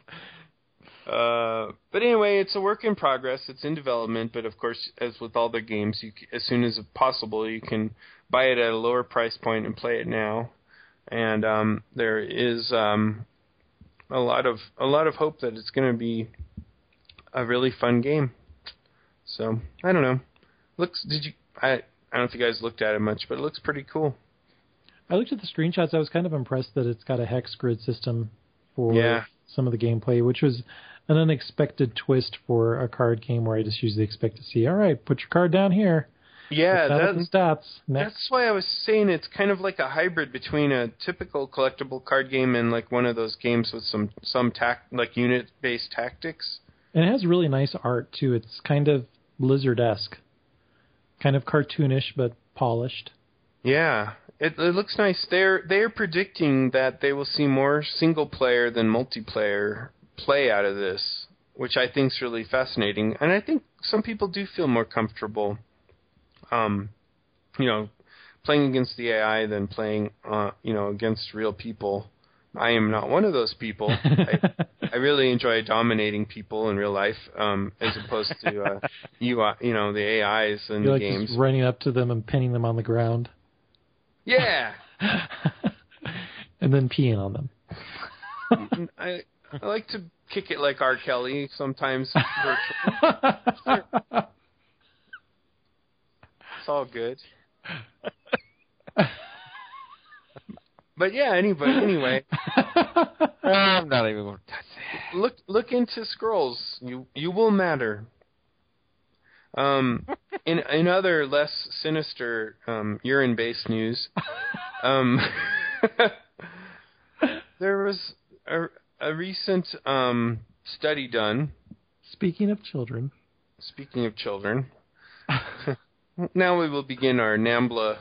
Uh, but anyway, it's a work in progress. It's in development, but of course, as with all the games, you, as soon as possible, you can buy it at a lower price point and play it now. And um, there is um, a lot of a lot of hope that it's going to be a really fun game. So I don't know. Looks did you? I I don't know if you guys looked at it much, but it looks pretty cool. I looked at the screenshots. I was kind of impressed that it's got a hex grid system for Yeah. some of the gameplay, which was an unexpected twist for a card game where I just usually expect to see, all right, put your card down here. Yeah, that's stats. Next. That's why I was saying it's kind of like a hybrid between a typical collectible card game and like one of those games with some some tac like unit based tactics. And it has really nice art too. It's kind of Blizzard esque, kind of cartoonish but polished. Yeah, it, it looks nice. They're they're predicting that they will see more single player than multiplayer play out of this, which I think is really fascinating. And I think some people do feel more comfortable, um, you know, playing against the AI than playing, uh, you know, against real people. I am not one of those people. [LAUGHS] I, I really enjoy dominating people in real life, um, as opposed to uh, [LAUGHS] you, you know, the AIs in You the like games. just running up to them and pinning them on the ground, Yeah, [LAUGHS] and then peeing on them. I I like to kick it like R. Kelly sometimes. It's all good. [LAUGHS] But yeah, anybody anyway, [LAUGHS] I'm not even going to touch that. look look into scrolls. You you will matter. Um, in in other less sinister um, urine-based news, um, [LAUGHS] there was a, a recent um, study done. Speaking of children, Speaking of children, now we will begin our NAMBLA.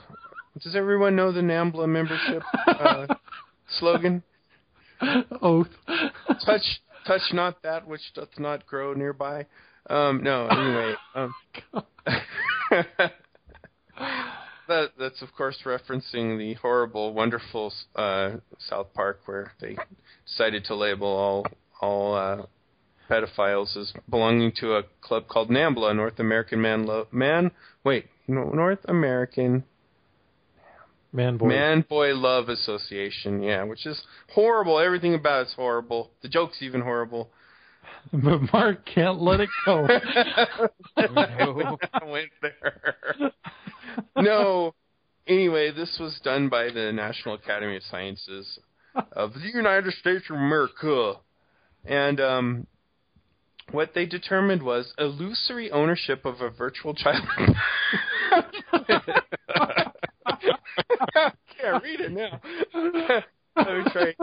Does everyone know the NAMBLA membership uh, [LAUGHS] slogan? oath. Touch, touch not that which doth not grow nearby. Um, no, anyway. Um, [LAUGHS] that that's of course referencing the horrible, wonderful uh, South Park where they decided to label all all uh, pedophiles as belonging to a club called NAMBLA, North American Man Lo- Man. Wait, no, North American Man boy. Man Boy Love Association. Yeah, which is horrible. Everything about it's horrible. The joke's even horrible. [LAUGHS] But Mark can't let it go. no. [LAUGHS] I went there. no. Anyway, this was done by the National Academy of Sciences of the United States of America. And um, what they determined was illusory ownership of a virtual child. [LAUGHS] Can't read it now. Let me try.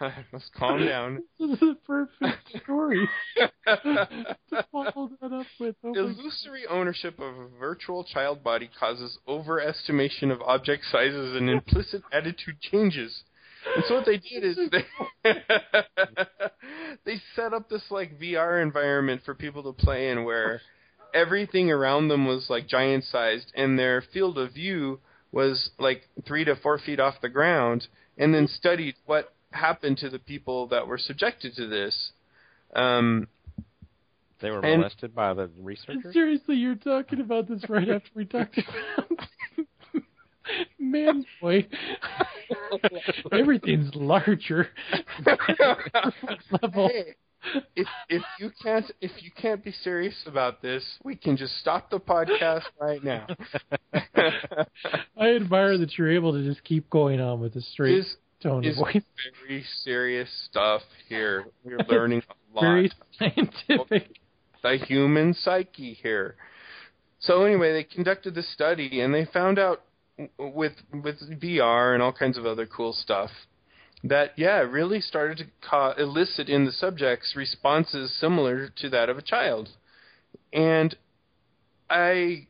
I must [LAUGHS] calm down. this is a perfect story [LAUGHS] to follow that up with. Oh Illusory ownership of a virtual child body causes overestimation of object sizes and implicit attitude changes. And so what they [LAUGHS] did is they [LAUGHS] they set up this like VR environment for people to play in where everything around them was like giant sized and their field of view was like three to four feet off the ground and then studied what happened to the people that were subjected to this. Um, They were And- molested by the God. researchers. Seriously, you're talking about this right after we talked about [LAUGHS] man boy. [LAUGHS] Everything's larger. [LAUGHS] level. Hey, if if you can't if you can't be serious about this, we can just stop the podcast right now. [LAUGHS] I admire that you're able to just keep going on with the straight This tone of is voice. very serious stuff here. We're learning a lot. Very scientific. the human psyche here. So anyway, they conducted the study and they found out with with VR and all kinds of other cool stuff that yeah, really started to ca- elicit in the subjects responses similar to that of a child. And I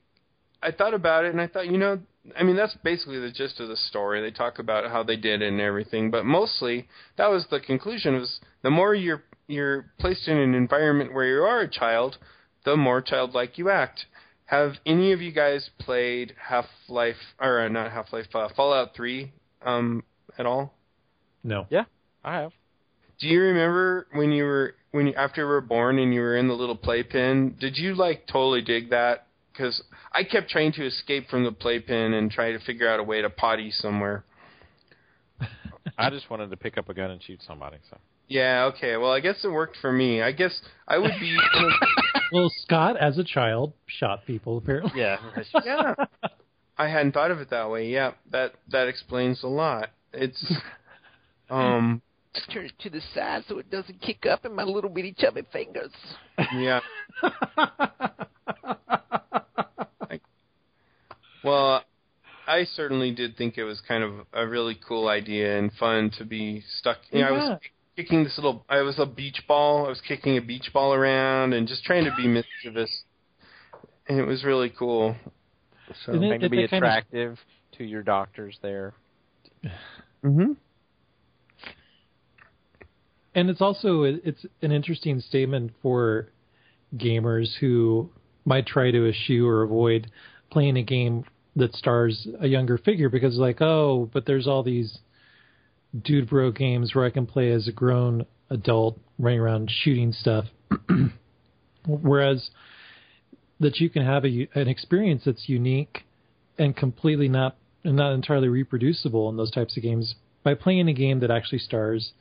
I thought about it and I thought, you know, I mean that's basically the gist of the story. They talk about how they did it and everything, but mostly that was the conclusion was the more you're you're placed in an environment where you are a child, the more childlike you act. Have any of you guys played Half Life or uh, not Half Life uh, Fallout 3 um at all? No. Yeah, I have. Do you remember when you were when you after you were born and you were in the little playpen? Did you like totally dig that? Because I kept trying to escape from the playpen and try to figure out a way to potty somewhere. [LAUGHS] I just wanted to pick up a gun and shoot somebody. So Yeah, okay. Well, I guess it worked for me. I guess I would be. Well, Scott, as a child, shot people apparently. yeah, yeah. I hadn't thought of it that way. Yeah, that that explains a lot. It's [LAUGHS] um turn it to the side so it doesn't kick up in my little bitty chubby fingers. yeah. [LAUGHS] Well, I certainly did think it was kind of a really cool idea and fun to be stuck. You know, I was kicking this little. I was a beach ball. I was kicking a beach ball around and just trying to be mischievous, and it was really cool. So, And it- Maybe be a kind of- attractive to your doctors there. [SIGHS] hmm and it's also it's an interesting statement for gamers who might try to eschew or avoid playing a game that stars a younger figure because like oh but there's all these dude bro games where I can play as a grown adult running around shooting stuff [CLEARS THROAT] whereas that you can have a, an experience that's unique and completely not and not entirely reproducible in those types of games by playing a game that actually stars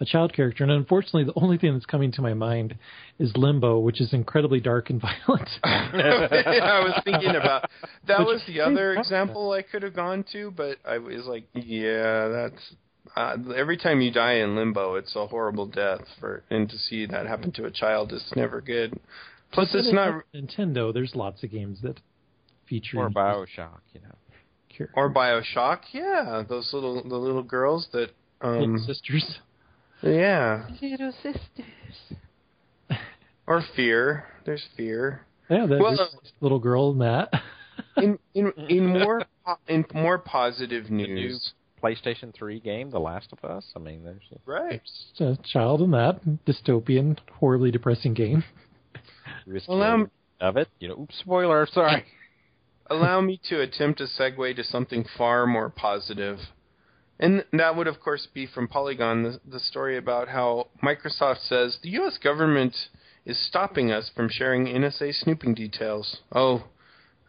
a child character. And unfortunately, the only thing that's coming to my mind is Limbo, which is incredibly dark and [LAUGHS] violent. [LAUGHS] I was thinking about that Which- was the other [LAUGHS] example I could have gone to, but I was like, yeah, that's uh, every time you die in limbo, it's a horrible death for and to see that happen to a child is never good. Plus, it's not Nintendo. There's lots of games that feature Or Bioshock, you know. cure- or Bioshock. Yeah, those little the little girls that little um sisters. yeah Little sisters. [LAUGHS] or Fear. There's Fear. Yeah, there's Well, a little girl in that. In in in [LAUGHS] more in more positive new- news. PlayStation 3 game, The Last of Us. I mean, there's a, Right. There's a child in that dystopian, horribly depressing game. [LAUGHS] risk Well, um, of it. You know, oops, spoiler. Sorry. [LAUGHS] allow me to attempt a segue to something far more positive. And that would, of course, be from Polygon, the, the story about how Microsoft says the U.S. government is stopping us from sharing NSA snooping details. Oh,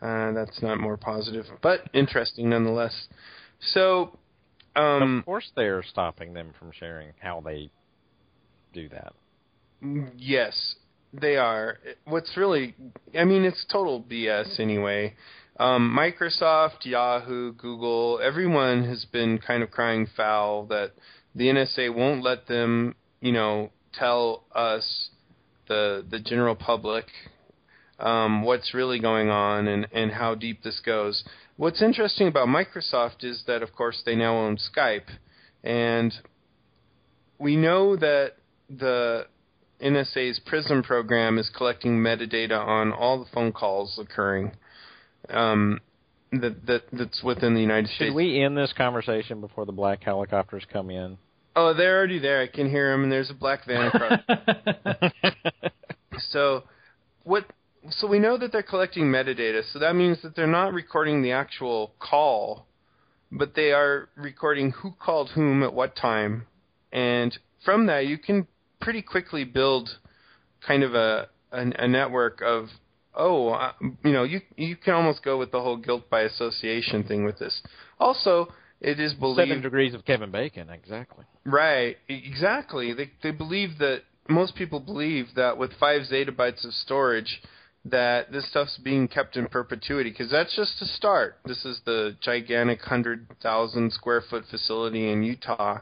uh, that's not more positive, but interesting nonetheless. So, um, of course, they're stopping them from sharing how they do that. Yes, they are. What's really, I mean, it's total BS anyway. Um, Microsoft, Yahoo, Google, everyone has been kind of crying foul that the NSA won't let them, you know, tell us, the the general public, um, what's really going on and and how deep this goes. What's interesting about Microsoft is that, of course, they now own Skype, and we know that the NSA's PRISM program is collecting metadata on all the phone calls occurring um, that, that that's within the United Should States. Should we end this conversation before the black helicopters come in? Oh, they're already there. I can hear them, and there's a black van across. [LAUGHS] so, what? So we know that they're collecting metadata. So that means that they're not recording the actual call, but they are recording who called whom at what time, and from that you can pretty quickly build kind of a a, a network of oh uh, you know you you can almost go with the whole guilt by association thing with this. Also, it is believed. Seven degrees of Kevin Bacon, exactly. Right, exactly. They they believe that most people believe that with five zettabytes of storage, that this stuff's being kept in perpetuity because that's just a start. This is the gigantic hundred thousand square foot facility in Utah,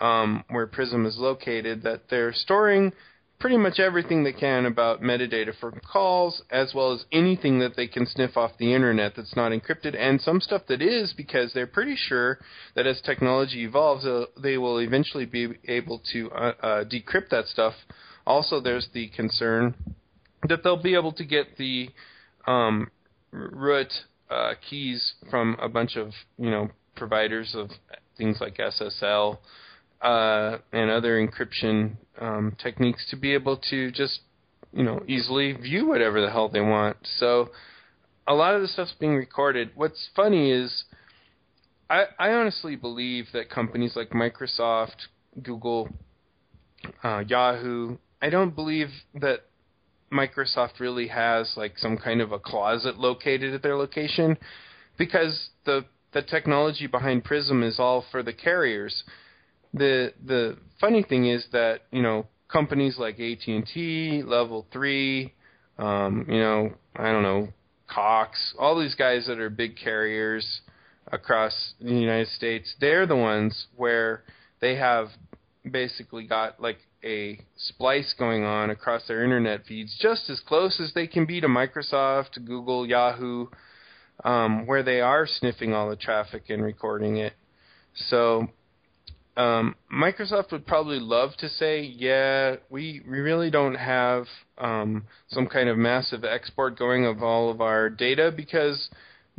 um, where Prism is located. That they're storing pretty much everything they can about metadata from calls, as well as anything that they can sniff off the internet that's not encrypted, and some stuff that is, because they're pretty sure that as technology evolves, uh, they will eventually be able to uh, uh, decrypt that stuff. Also, there's the concern that they'll be able to get the um, root uh, keys from a bunch of you know providers of things like SSL uh, and other encryption um, techniques to be able to just you know easily view whatever the hell they want. So a lot of the stuff's being recorded. What's funny is I, I honestly believe that companies like Microsoft, Google, uh, Yahoo, I don't believe that Microsoft really has like some kind of a closet located at their location because the the technology behind Prism is all for the carriers. The the funny thing is that, you know, companies like AT&T, Level 3, um, you know, I don't know, Cox, all these guys that are big carriers across the United States, they're the ones where they have basically got like a splice going on across their internet feeds, just as close as they can be to Microsoft, Google, Yahoo, um, where they are sniffing all the traffic and recording it. So um, Microsoft would probably love to say, yeah, we, we really don't have um, some kind of massive export going of all of our data because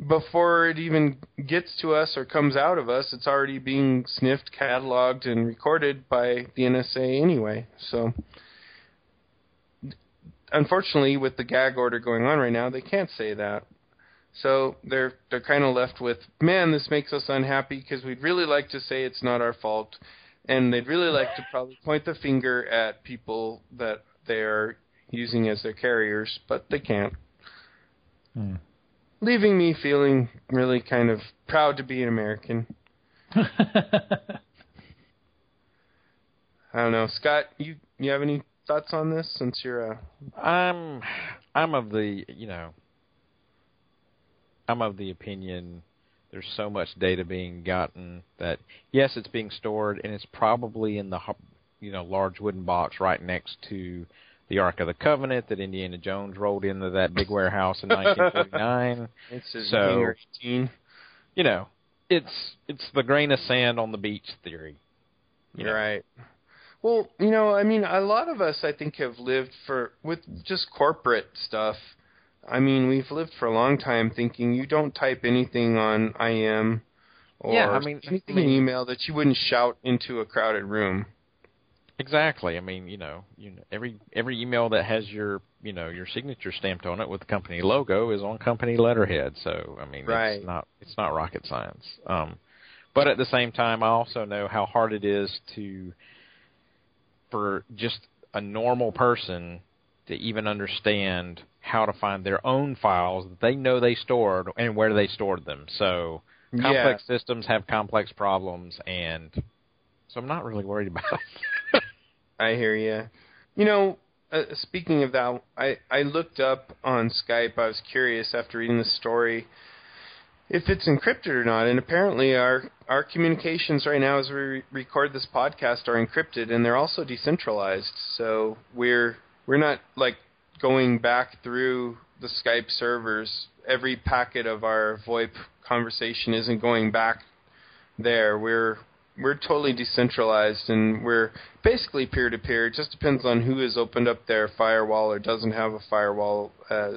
before it even gets to us or comes out of us, it's already being sniffed, cataloged, and recorded by the NSA anyway. So, unfortunately, with the gag order going on right now, they can't say that. So they're they're kind of left with, man, this makes us unhappy because we'd really like to say it's not our fault, and they'd really like to probably point the finger at people that they are using as their carriers, but they can't. Hmm. Leaving me feeling really kind of proud to be an American. [LAUGHS] I don't know, Scott. You you have any thoughts on this since you're a I'm I'm of the you know I'm of the opinion there's so much data being gotten that yes it's being stored and it's probably in the you know large wooden box right next to the Ark of the Covenant that Indiana Jones rolled into that big warehouse in 1949. it's [LAUGHS] So- you know, it's it's the grain of sand on the beach theory. You know. Right. Well, you know, I mean, a lot of us, I think, have lived for with just corporate stuff. I mean, we've lived for a long time thinking you don't type anything on IM or Yeah, I mean- anything I mean- email that you wouldn't shout into a crowded room. Exactly. I mean, you know, you know, every every email that has your you know your signature stamped on it with the company logo is on company letterhead. So I mean, Right. it's not it's not rocket science. Um, but at the same time, I also know how hard it is to for just a normal person to even understand how to find their own files that they know they stored and where they stored them. So complex systems have complex problems, and so I'm not really worried [LAUGHS] about it. I hear you. You know, uh, speaking of that, I I looked up on Skype. I was curious after reading the story if it's encrypted or not, and apparently our our communications right now as we re- record this podcast are encrypted, and they're also decentralized. So we're we're not like going back through the Skype servers. Every packet of our VoIP conversation isn't going back there. We're we're totally decentralized and we're basically peer to peer. It just depends on who has opened up their firewall or doesn't have a firewall uh,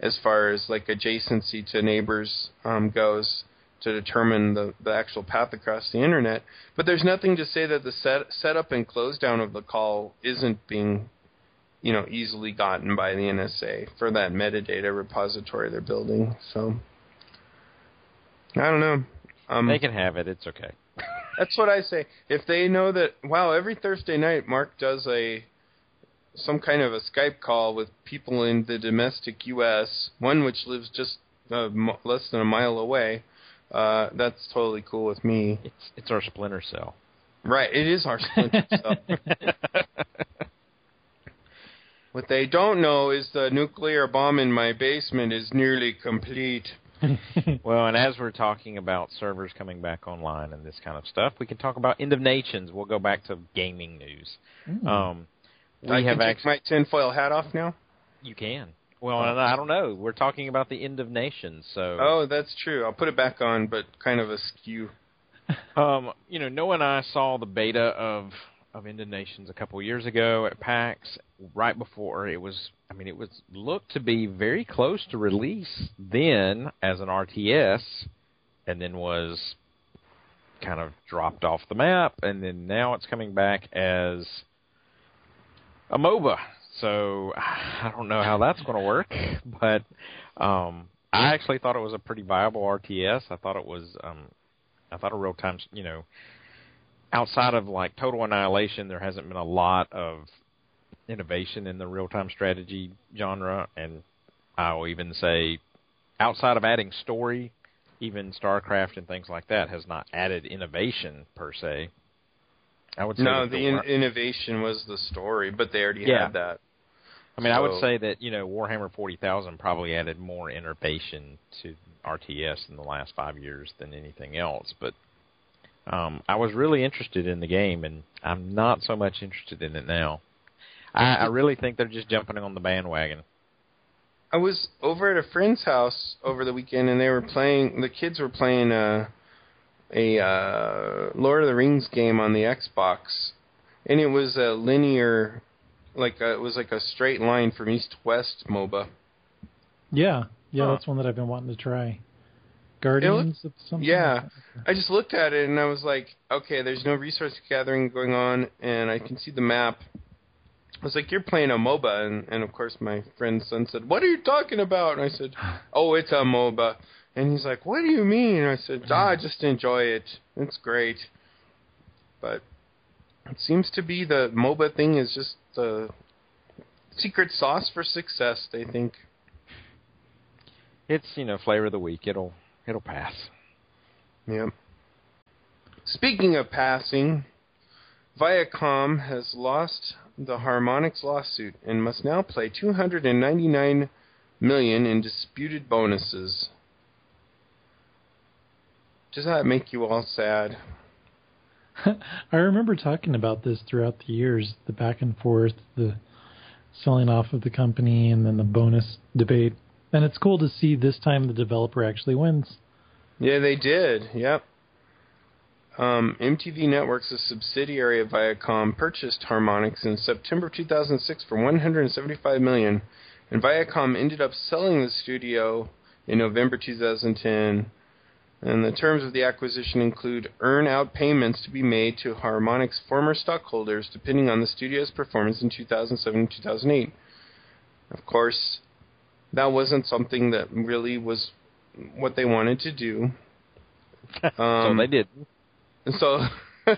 as far as like adjacency to neighbors um, goes to determine the, the actual path across the internet. But there's nothing to say that the set setup and close down of the call isn't being you know easily gotten by the NSA for that metadata repository they're building. So I don't know. Um, they can have it. It's okay. That's what I say. If they know that, wow, every Thursday night Mark does a some kind of a Skype call with people in the domestic U.S., one which lives just uh, m- less than a mile away. Uh, that's totally cool with me. It's it's our splinter cell. Right, it is our splinter [LAUGHS] cell. What they don't know is the nuclear bomb in my basement is nearly complete. [LAUGHS] well, and as we're talking about servers coming back online and this kind of stuff, we can talk about End of Nations. We'll go back to gaming news. Um, we I have can take actually my tinfoil hat off now. you can. Well, and I don't know. We're talking about the End of Nations, so Oh, that's true. I'll put it back on, but kind of askew. [LAUGHS] Um, you know, Noah and I saw the beta of of End Nations a couple years ago at PAX, right before it was. I mean, it was looked to be very close to release then as an RTS, and then was kind of dropped off the map, and then now it's coming back as a MOBA. So I don't know how that's going to work, [LAUGHS] but um, I actually thought it was a pretty viable RTS. I thought it was um, I thought a real time, you know, outside of like Total Annihilation, there hasn't been a lot of innovation in the real time strategy genre, and I'll even say, outside of adding story, even StarCraft and things like that has not added innovation per se. I would say No, the in- innovation was the story, but they already Yeah. had that. I mean, I would say that you know Warhammer Forty Thousand probably added more innovation to RTS in the last five years than anything else. But um, I was really interested in the game, and I'm not so much interested in it now. I, I really think they're just jumping on the bandwagon. I was over at a friend's house over the weekend, and they were playing. The kids were playing a a uh, Lord of the Rings game on the Xbox, and it was a linear, like a, it was like a straight line from east to west MOBA. yeah, yeah, Huh. that's one that I've been wanting to try. Guardians of something. Yeah. I just looked at it and I was like, okay, there's no resource gathering going on, and I can see the map. I was like, you're playing a MOBA, and, and of course my friend's son said, what are you talking about? And I said, [SIGHS] oh, it's a MOBA. And he's like, what do you mean? And I said, ah, I just enjoy it. It's great. But it seems to be the MOBA thing is just the secret sauce for success, they think. It's you know flavor of the week. It'll it'll pass. Yeah. Speaking of passing, Viacom has lost the Harmonix lawsuit and must now pay 299 million in disputed bonuses. Does that make you all sad? [LAUGHS] I remember talking about this throughout the years, the back and forth, the selling off of the company, and then the bonus debate. And it's cool to see this time the developer actually wins. Yeah, they did. Yep. Um, MTV Networks, a subsidiary of Viacom, purchased Harmonix in September 2006 for 175 million, and Viacom ended up selling the studio in November 2010. And the terms of the acquisition include earn-out payments to be made to Harmonix former stockholders depending on the studio's performance in 2007 and 2008. Of course, that wasn't something that really was what they wanted to do. [LAUGHS] so they did. So, [LAUGHS]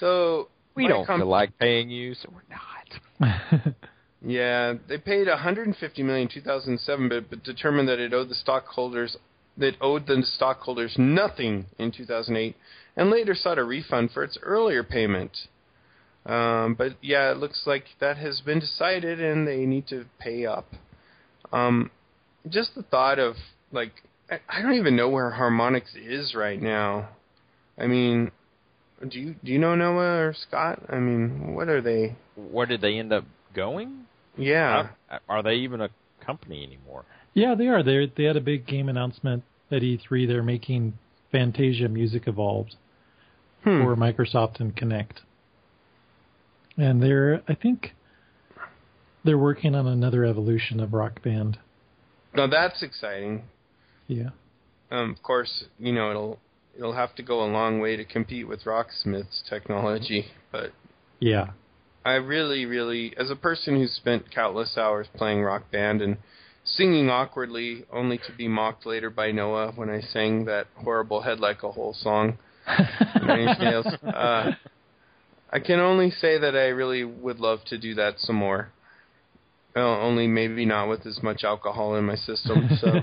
so we don't feel like paying you, so we're not. [LAUGHS] yeah, they paid 150 million in 2007, but, but determined that it owed the stockholders that owed the stockholders nothing in 2008, and later sought a refund for its earlier payment. Um, but yeah, it looks like that has been decided, and they need to pay up. Um, just the thought of like I, I don't even know where Harmonix is right now. I mean, do you do you know Noah or Scott? I mean, what are they? Where did they end up going? Yeah, are, are they even a company anymore? Yeah, they are. They they had a big game announcement at E3. They're making Fantasia Music Evolved hmm. for Microsoft and Kinect, and they're I think they're working on another evolution of Rock Band. Now that's exciting. Yeah. Um, of course, you know it'll it'll have to go a long way to compete with Rocksmith's technology, but yeah, I really, really, as a person who's spent countless hours playing Rock Band and singing awkwardly, only to be mocked later by Noah when I sang that horrible "Head Like a Hole" song. [LAUGHS] uh, I can only say that I really would love to do that some more. Well, only maybe not with as much alcohol in my system. So,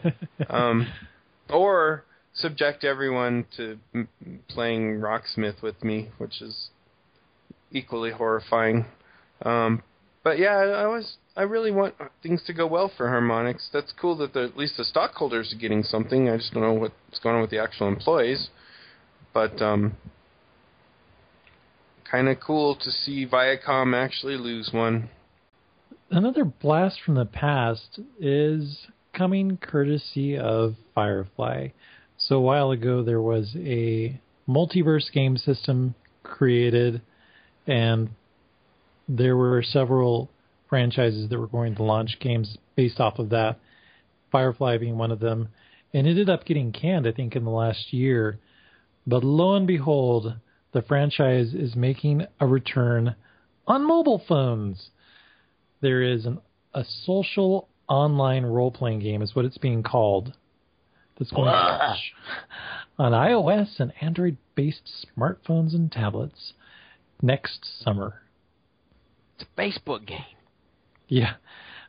[LAUGHS] um, or subject everyone to m- playing Rocksmith with me, which is equally horrifying. Um, but yeah, I was I really want things to go well for Harmonix. That's cool that the, at least the stockholders are getting something. I just don't know what's going on with the actual employees. But um, kind of cool to see Viacom actually lose one. Another blast from the past is coming courtesy of Firefly. So a while ago, there was a multiverse game system created, and there were several franchises that were going to launch games based off of that, Firefly being one of them, and ended up getting canned, I think, in the last year. But lo and behold, the franchise is making a return on mobile phones. There is an, a social online role playing game, is what it's being called, that's going to launch on iOS and Android based smartphones and tablets next summer. It's a Facebook game. Yeah,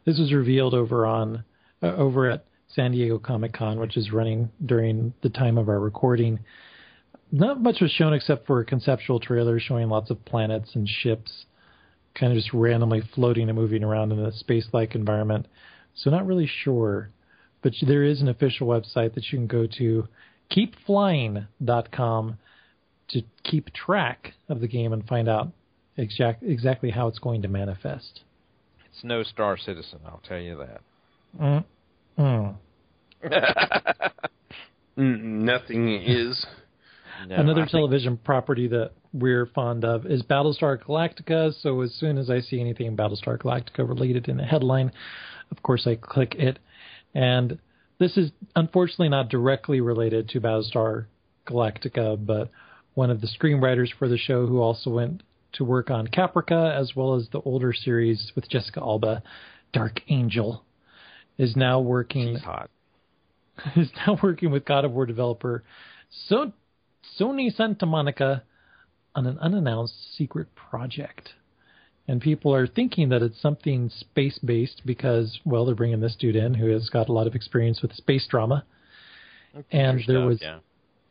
this was revealed over on uh, over at San Diego Comic Con, which is running during the time of our recording. Not much was shown except for a conceptual trailer showing lots of planets and ships, kind of just randomly floating and moving around in a space-like environment. So not really sure, but there is an official website that you can go to, keepflying.com, to keep track of the game and find out exact, exactly how it's going to manifest. It's no Star Citizen, I'll tell you that. Mm. [LAUGHS] Mm. Nothing is. No, Another I television think... property that we're fond of is Battlestar Galactica. So as soon as I see anything Battlestar Galactica related in the headline, of course I click it. And this is unfortunately not directly related to Battlestar Galactica, but one of the screenwriters for the show who also went to work on Caprica as well as the older series with Jessica Alba, Dark Angel, is now working She's hot. [LAUGHS] is now working with God of War developer so- Sony Santa Monica on an unannounced secret project. And people are thinking that it's something space based because, well, they're bringing this dude in who has got a lot of experience with space drama. And there stuff, was- yeah.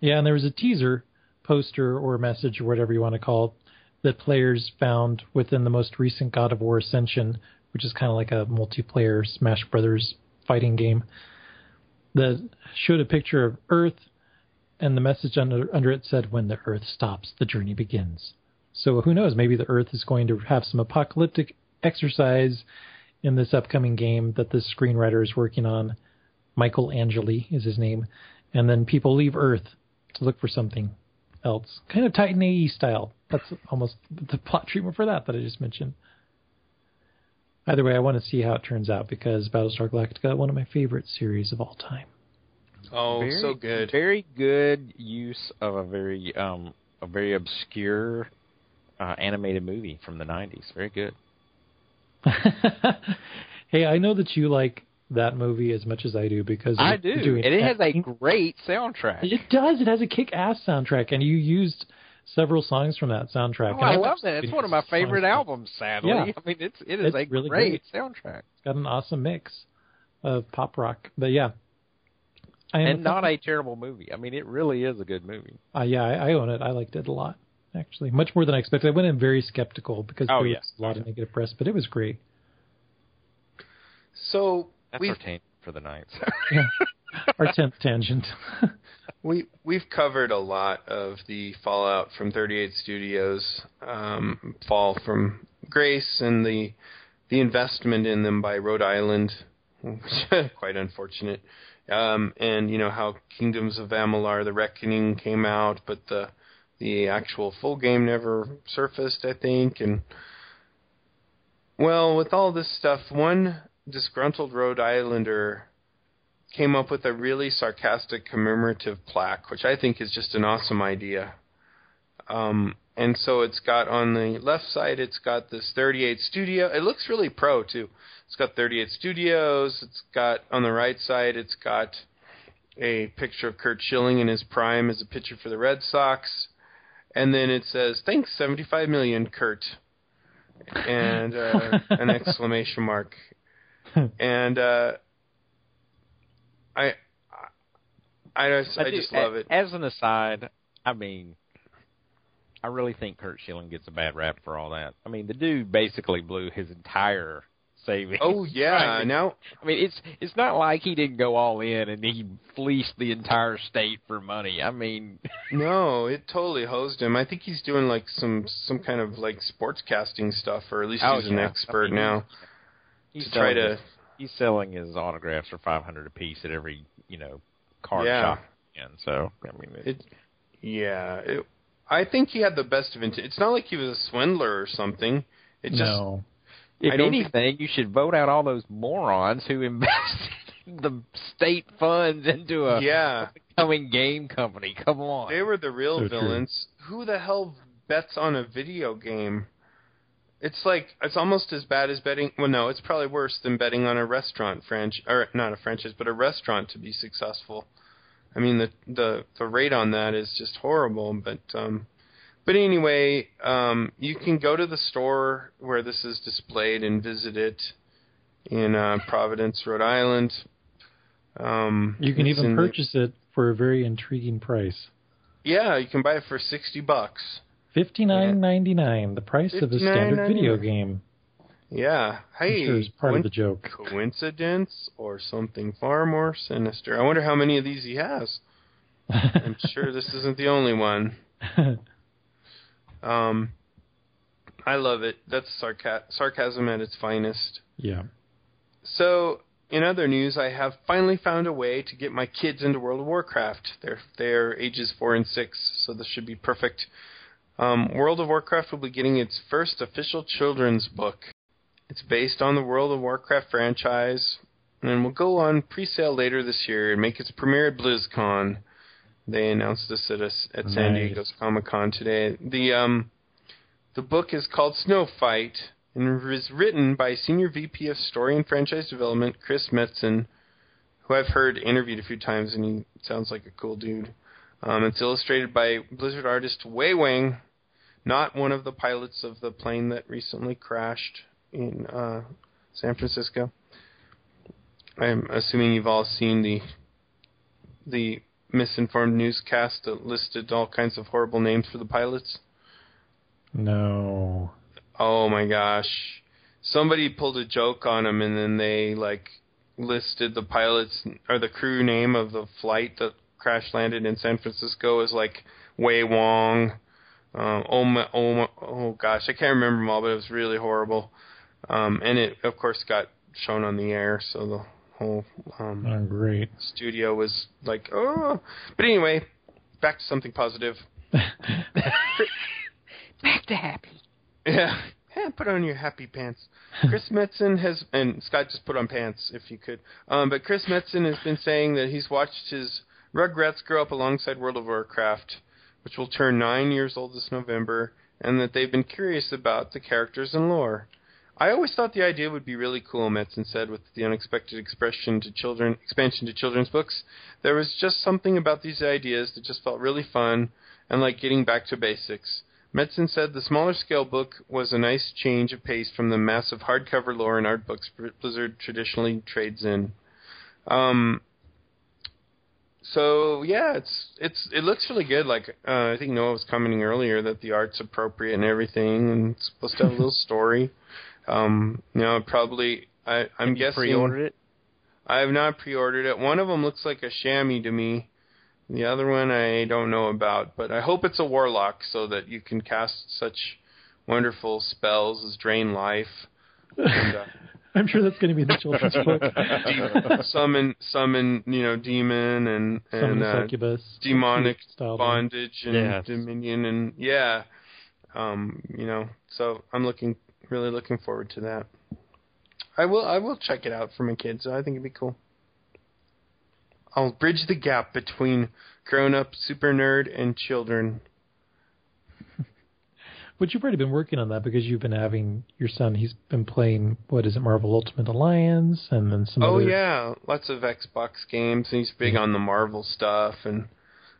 Yeah, and there was a teaser poster or message or whatever you want to call it that players found within the most recent God of War Ascension, which is kind of like a multiplayer Smash Brothers fighting game, that showed a picture of Earth, and the message under under it said, "When the Earth stops, the journey begins." So who knows? Maybe the Earth is going to have some apocalyptic exercise in this upcoming game that this screenwriter is working on. Michael Angeli is his name, and then people leave Earth to look for something else, kind of Titan AE style. That's almost the plot treatment for that that I just mentioned. Either way, I want to see how it turns out because Battlestar Galactica, one of my favorite series of all time. Oh, very, so good. Very good use of a very um a very obscure uh, animated movie from the '90s. Very good. [LAUGHS] hey, I know that you like that movie as much as I do because I do, doing and it has a great soundtrack. It does. It has a kick-ass soundtrack, and you used several songs from that soundtrack. Oh, I I've love that. It's one of my using songs favorite albums. Sadly, Yeah. I mean, it's it is It's a really great, great. soundtrack, It's got an awesome mix of pop rock. But yeah, I am and not a terrible movie. I mean, it really is a good movie. Uh, yeah, I, I own it. I liked it a lot, actually, much more than I expected. I went in very skeptical because Oh, there yeah. was a lot of negative press, but it was great. So That's we've our taint for the night. [LAUGHS] Yeah. Our tenth tangent. [LAUGHS] we we've covered a lot of the fallout from 38 Studios, um, fall from Grace, and the the investment in them by Rhode Island, [LAUGHS] quite unfortunate. Um, and you know how Kingdoms of Amalur: The Reckoning came out, but the the actual full game never surfaced, I think. And well, with all this stuff, one disgruntled Rhode Islander came up with a really sarcastic commemorative plaque, which I think is just an awesome idea. Um, and so it's got on the left side, it's got this 38 studio. It looks really pro too. It's got 38 studios. It's got on the right side, it's got a picture of Curt Schilling in his prime as a pitcher for the Red Sox, and then it says "Thanks 75 million, Kurt," and uh, an [LAUGHS] exclamation mark. [LAUGHS] And uh, I, I, I just, I do- just love it. As an aside, I mean, I really think Curt Schilling gets a bad rap for all that. I mean, the dude basically blew his entire savings. Oh yeah, I mean, now I mean, it's it's not like he didn't go all in and he fleeced the entire state for money. I mean, [LAUGHS] no, it totally hosed him. I think he's doing like some some kind of like sportscasting stuff, or at least oh, he's an yeah. expert I mean, now. He's to try to- his, he's selling his autographs for five hundred apiece at every you know card Yeah. shop. And so, I mean, it, It, yeah, it, I think he had the best of intent. It's not like he was a swindler or something. It just no. If I don't think- anything, you should vote out all those morons who [LAUGHS] invested the state funds into a yeah, coming game company. Come on. they were the real So true. villains. Who the hell bets on a video game? It's like it's almost as bad as betting. Well, no, it's probably worse than betting on a restaurant franchise, or not a franchise, but a restaurant to be successful. I mean, the the the rate on that is just horrible. But um, but anyway, um, you can go to the store where this is displayed and visit it in uh, Providence, Rhode Island. Um, You can even in the- purchase it for a very intriguing price. yeah, you can buy it for sixty bucks. Fifty nine ninety nine, the price of a standard video game. Yeah. Hey, sure part of the joke. coincidence or something far more sinister? I wonder how many of these he has. [LAUGHS] I'm sure this isn't the only one. [LAUGHS] Um, I love it. That's sarca- sarcasm at its finest. yeah. So, in other news, I have finally found a way to get my kids into World of Warcraft. They're they're ages four and six, so this should be perfect. Um, World of Warcraft will be getting its first official children's book. It's based on the World of Warcraft franchise. and will go on pre-sale later this year and make its premiere at BlizzCon. They announced this at, a, at San Nice. Diego's Comic Con today. The um, the book is called Snow Fight and was written by Senior VP of Story and Franchise Development Chris Metzen, who I've heard interviewed a few times, and he sounds like a cool dude. Um, it's illustrated by Blizzard artist Wei Wang, not one of the pilots of the plane that recently crashed in uh, San Francisco. I'm assuming you've all seen the the misinformed newscast that listed all kinds of horrible names for the pilots. No. Oh my gosh. Somebody pulled a joke on them and then they like listed the pilots or the crew name of the flight that crash landed in San Francisco as like Wei Wong. Um, oh my, oh my, oh gosh, I can't remember them all, but it was really horrible. Um, and it of course got shown on the air, so the whole um, Oh, great. studio was like, oh. But anyway, back to something positive. [LAUGHS] Back to happy. Yeah. Yeah, put on your happy pants. Chris Metzen has, and Scott just put on pants if you could. Um, but Chris Metzen has been saying that he's watched his Rugrats grow up alongside World of Warcraft, which will turn nine years old this November, and that they've been curious about the characters and lore. I always thought the idea would be really cool, Metzen said, with the unexpected expression to children, expansion to children's books. There was just something about these ideas that just felt really fun and like getting back to basics. Metzen said the smaller scale book was a nice change of pace from the massive hardcover lore and art books Blizzard traditionally trades in. Um, so yeah, it's it's it looks really good. Like uh, I think Noah was commenting earlier that the art's appropriate and everything, and it's supposed to have a little [LAUGHS] story. Um, you know, probably I, I'm Have you guessing pre-ordered it. I have not pre-ordered it. One of them looks like a chamois to me. The other one I don't know about, but I hope it's a warlock so that you can cast such wonderful spells as drain life, and, uh, [LAUGHS] I'm sure that's going to be the children's book. [LAUGHS] summon summon you know demon and Some and uh, succubus. demonic style. bondage and Yes. dominion and yeah, um, you know. So I'm looking really looking forward to that. I will I will check it out for my kids. I think it'd be cool. I'll bridge the gap between grown up super nerd and children. [LAUGHS] But you've already been working on that because you've been having your son. He's been playing what is it, Marvel Ultimate Alliance, and then some. Oh other, yeah, lots of Xbox games, and he's big on the Marvel stuff. And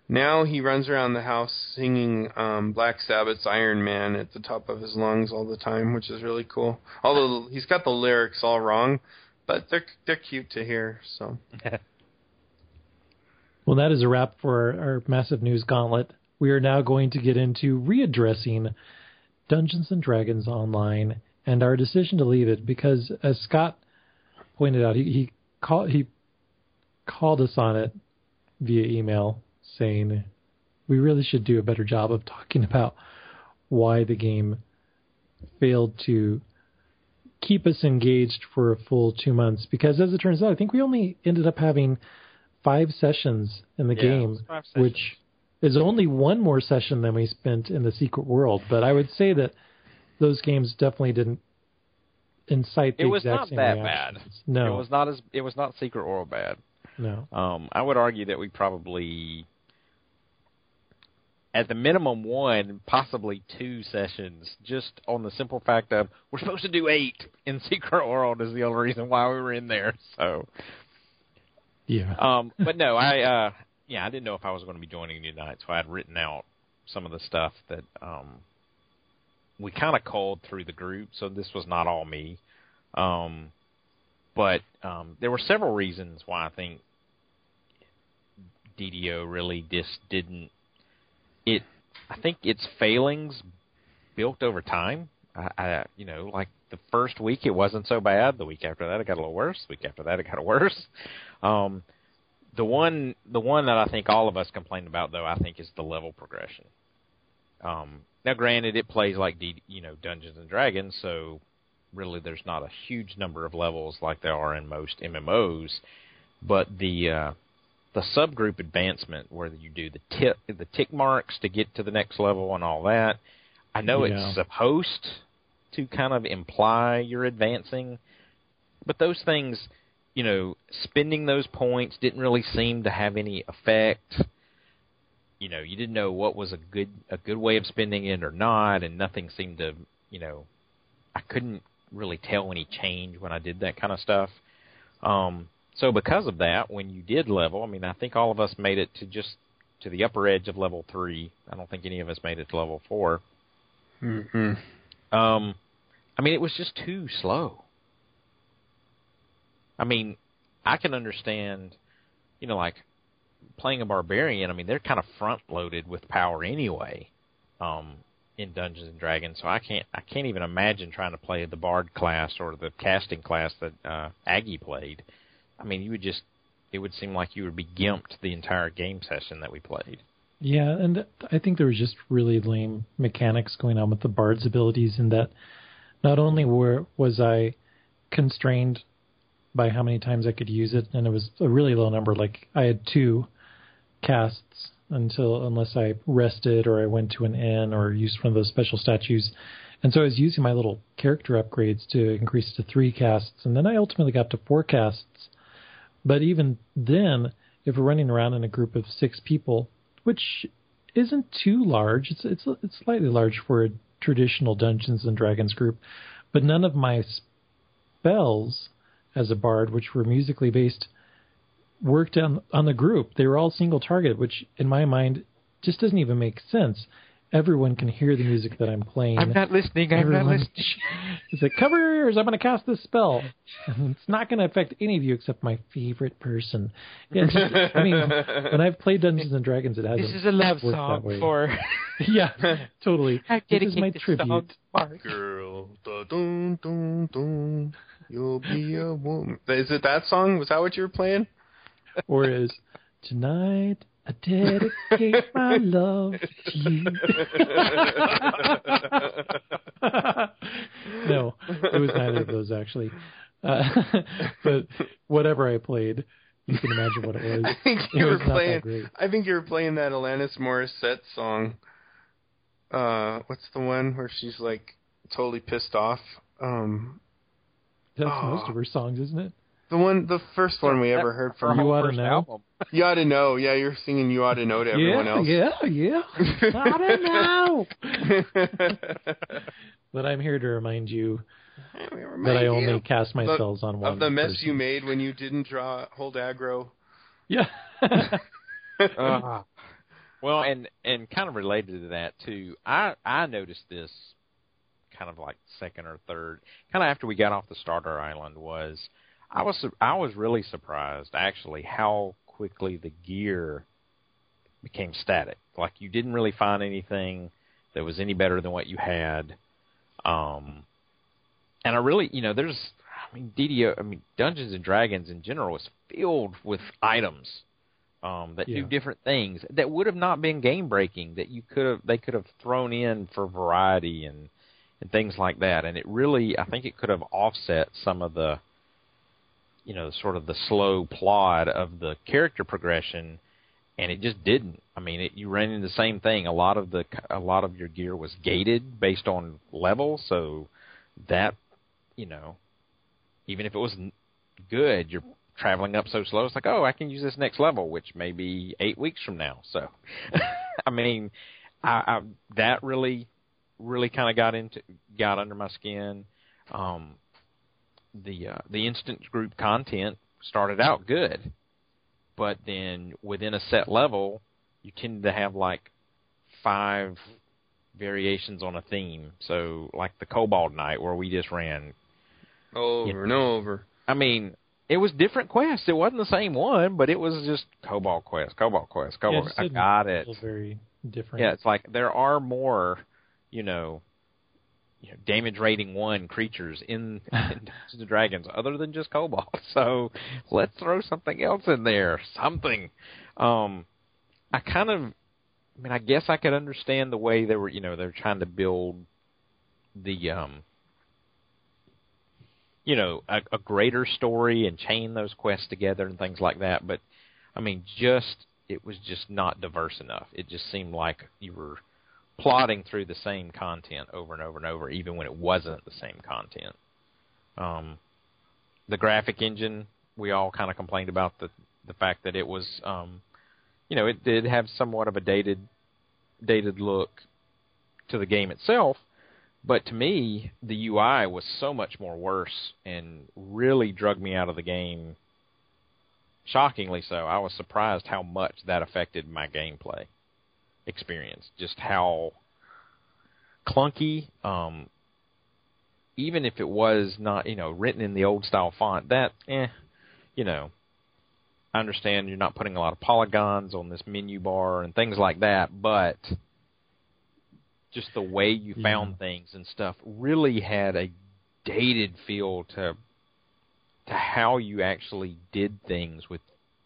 now he runs around the house singing um, Black Sabbath's Iron Man at the top of his lungs all the time, which is really cool. Although [LAUGHS] he's got the lyrics all wrong, but they're they're cute to hear. So [LAUGHS] Well, that is a wrap for our, our massive news gauntlet. We are now going to get into readdressing Dungeons and Dragons Online and our decision to leave it because, as Scott pointed out, he he, call, he called us on it via email saying we really should do a better job of talking about why the game failed to keep us engaged for a full two months. Because as it turns out, I think we only ended up having five sessions in the Yeah, game, was five sessions. which is only one more session than we spent in the secret world. But I would say that those games definitely didn't incite the It was exact not same that reactions. bad. No, It was not as it was not secret or bad. no. Um, I would argue that we probably, at the minimum, one, possibly two sessions, just on the simple fact of we're supposed to do eight in [LAUGHS] Secret World is the only reason why we were in there. So, Yeah. um, but no, [LAUGHS] I, uh, yeah, I didn't know if I was going to be joining you tonight, so I had written out some of the stuff that um, we kind of called through the group. So this was not all me. Um, but um, there were several reasons why I think DDO really just didn't. It, I think its failings built over time. I, I, you know, like the first week it wasn't so bad. The week after that it got a little worse. The week after that it got [LAUGHS] worse. Um, the one, the one that I think all of us complained about though, I think is the level progression. Um, now, granted, it plays like D, you know Dungeons and Dragons, so really there's not a huge number of levels like there are in most MMOs, but the uh, the subgroup advancement where you do the tip the tick marks to get to the next level and all that. I know Yeah. it's supposed to kind of imply you're advancing, but those things you know, spending those points didn't really seem to have any effect. You know, you didn't know what was a good a good way of spending it or not, and nothing seemed to, you know, I couldn't really tell any change when I did that kind of stuff. Um, so because of that, when you did level, I mean, I think all of us made it to just to the upper edge of level three. I don't think any of us made it to level four. Mm-hmm. Um, I mean, it was just too slow. I mean, I can understand, you know, like playing a barbarian. I mean, they're kind of front loaded with power anyway, um, in Dungeons and Dragons. So I can't, I can't even imagine trying to play the bard class or the casting class that uh, Aggie played. I mean, you would just, it would seem like you would be gimped the entire game session that we played. Yeah, and I think there was just really lame mechanics going on with the bard's abilities in that not only were was I constrained by how many times I could use it, and it was a really low number. Like I had two casts until unless I rested or I went to an inn or used one of those special statues. And so I was using my little character upgrades to increase to three casts, and then I ultimately got to four casts. But even then, if we're running around in a group of six people, which isn't too large, it's it's it's slightly large for a traditional Dungeons and Dragons group, but none of my spells as a bard, which were musically based, worked on on the group. They were all single target, which in my mind just doesn't even make sense. Everyone can hear the music that I'm playing. I'm not listening. I'm Everyone, not listening. [LAUGHS] It's like cover your ears. I'm going to cast this spell. And it's not going to affect any of you except my favorite person. Yeah, just- I mean, when I've played Dungeons and Dragons, it hasn't. This is a love song for. [LAUGHS] yeah, totally. [LAUGHS] I This is my this tribute. to Mark. Girl, da dun dun dun, you'll be a woman. Is it that song? Was that what you were playing? Or is tonight I dedicate my love to you. [LAUGHS] no, it was neither of those actually. Uh, [LAUGHS] but whatever I played, you can imagine what it was. I think you was were playing. I think you were playing that Alanis Morissette song. Uh, what's the one where she's like totally pissed off? Um, That's Oh. most of her songs, isn't it? The one, the first one we ever heard from. You whole Oughta first Know? album. You ought to know. Yeah, you're singing. You ought to know to everyone yeah, else. yeah, yeah. I don't [LAUGHS] know. [LAUGHS] But I'm here to remind you that I only cast my the- spells on one of the mess person. you made when you didn't draw hold aggro. Yeah. [LAUGHS] Uh, well, and and kind of related to that too, I I noticed this kind of like second or third, kind of after we got off the starter island was I was I was really surprised actually how quickly the gear became static. Like you didn't really find anything that was any better than what you had. Um, and I really, you know, there's, I mean, DDO, I mean, Dungeons and Dragons in general is filled with items um, that Yeah. do different things that would have not been game breaking that you could have they could have thrown in for variety and and things like that. And it really, I think it could have offset some of the, you know, sort of the slow plod of the character progression, and it just didn't. I mean, it, you ran into the same thing. A lot of the a lot of your gear was gated based on level, so that, you know, even if it wasn't good, you're traveling up so slow. It's like, oh, I can use this next level, which may be eight weeks from now. So, [LAUGHS] I mean, I, I that really, really kind of got into got under my skin. Um, the uh, the instant group content started out good, but then within a set level, you tend to have like five variations on a theme. So, like the Kobold Night, where we just ran Over Yeah. and over. I mean, it was different quests. It wasn't the same one, but it was just Kobold Quest, Kobold Quest, Kobold. just I got it. feel very different. Yeah, it's like there are more, you know, you know damage rating one creatures in, [LAUGHS] in Dungeons and Dragons other than just Kobold. [LAUGHS] So let's throw something else in there. Something. Um, I kind of, I mean, I guess I could understand the way they were, you know, they're trying to build the um you know a, a greater story and chain those quests together and things like that but i mean just it was just not diverse enough it just seemed like you were plodding through the same content over and over and over even when it wasn't the same content um the graphic engine we all kind of complained about the the fact that it was, um, you know, it did have somewhat of a dated dated look to the game itself. But to me, the UI was so much more worse and really drug me out of the game. Shockingly so. I was surprised how much that affected my gameplay experience. Just how clunky, um, even if it was not, you know, written in the old style font, that, eh, you know, I understand you're not putting a lot of polygons on this menu bar and things like that, but just the way you found things and stuff really had a dated feel to to how you actually did things with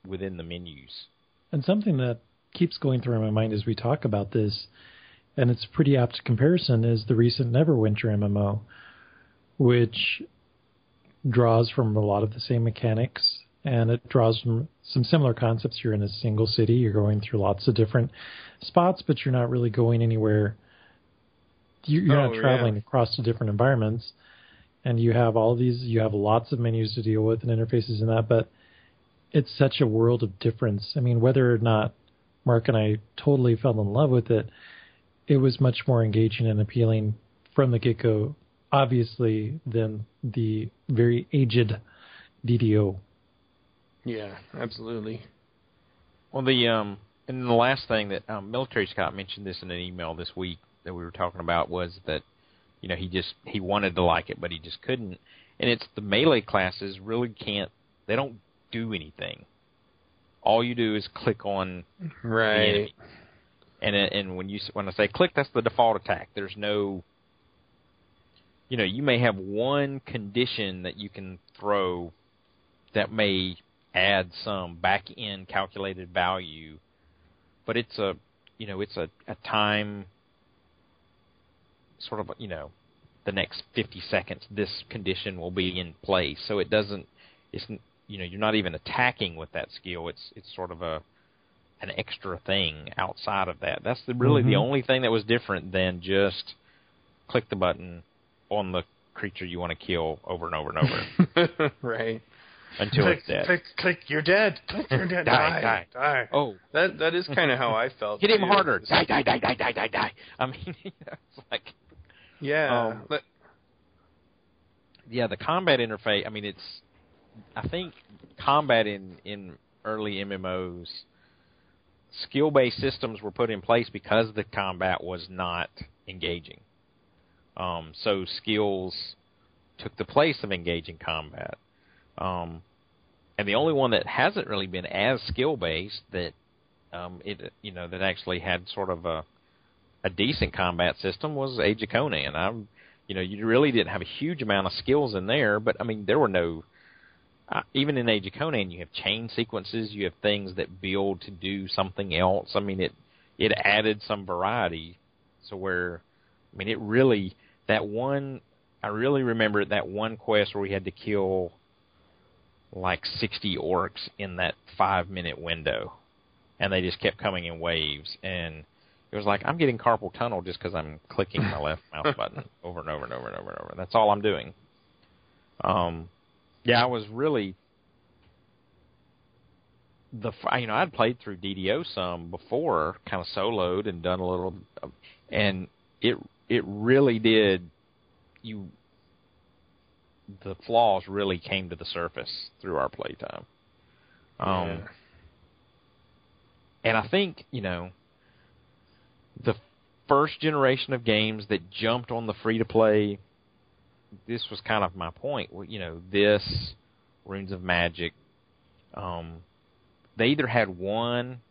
within the menus. And something that keeps going through my mind as we talk about this, and it's a pretty apt comparison, is the recent Neverwinter MMO, which draws from a lot of the same mechanics and it draws from some similar concepts. You're in a single city, you're going through lots of different spots, but you're not really going anywhere. You're oh, not traveling yeah. across to different environments, and you have all these. You have lots of menus to deal with and interfaces and that, but it's such a world of difference. I mean, whether or not Mark and I totally fell in love with it, it was much more engaging and appealing from the get go obviously than the very aged DDO. Yeah, absolutely. Well, the um, and the last thing that um, Military Scott mentioned this in an email this week that we were talking about was that you know he just he wanted to like it but he just couldn't, and it's the melee classes really can't they don't do anything. All you do is click on right. And uh, and when you when I say click, that's the default attack. There's no you know, you may have one condition that you can throw that may add some back end calculated value, but it's a, you know, it's a, a time sort of, you know, the next 50 seconds this condition will be in place. So it doesn't, it's, you know, you're not even attacking with that skill. It's, it's sort of a, an extra thing outside of that. That's the, really mm-hmm. the only thing that was different than just click the button, on the creature you want to kill over and over and over. [LAUGHS] right. Until click, it's dead. Click, click, you're dead. Click, you're dead. [LAUGHS] die, die, die, Oh, that that is kind of how I felt. Hit him harder. Die, die, die, die, die, die, die. I mean, [LAUGHS] it's like. Yeah. Um, but, yeah, the combat interface. I mean, it's. I think combat in in early MMOs, skill based systems were put in place because the combat was not engaging. Um, so skills took the place of engaging combat. Um, and the only one that hasn't really been as skill based that um, it you know that actually had sort of a a decent combat system was Age of Conan. I you know you really didn't have a huge amount of skills in there, but I mean there were no uh, even in Age of Conan you have chain sequences, you have things that build to do something else. I mean it it added some variety. So where I mean it really that one I really remember that one quest where we had to kill like 60 orcs in that 5 minute window and they just kept coming in waves and it was like I'm getting carpal tunnel just cuz I'm clicking my left mouse [LAUGHS] button over and over and over and over and over. That's all I'm doing. Um yeah, I was really the you know I'd played through DDO some before, kind of soloed and done a little, and it it really did you the flaws really came to the surface through our playtime. Um, yeah. And I think you know the first generation of games that jumped on the free to play. This was kind of my point. You know, this Runes of Magic. Um, they either had one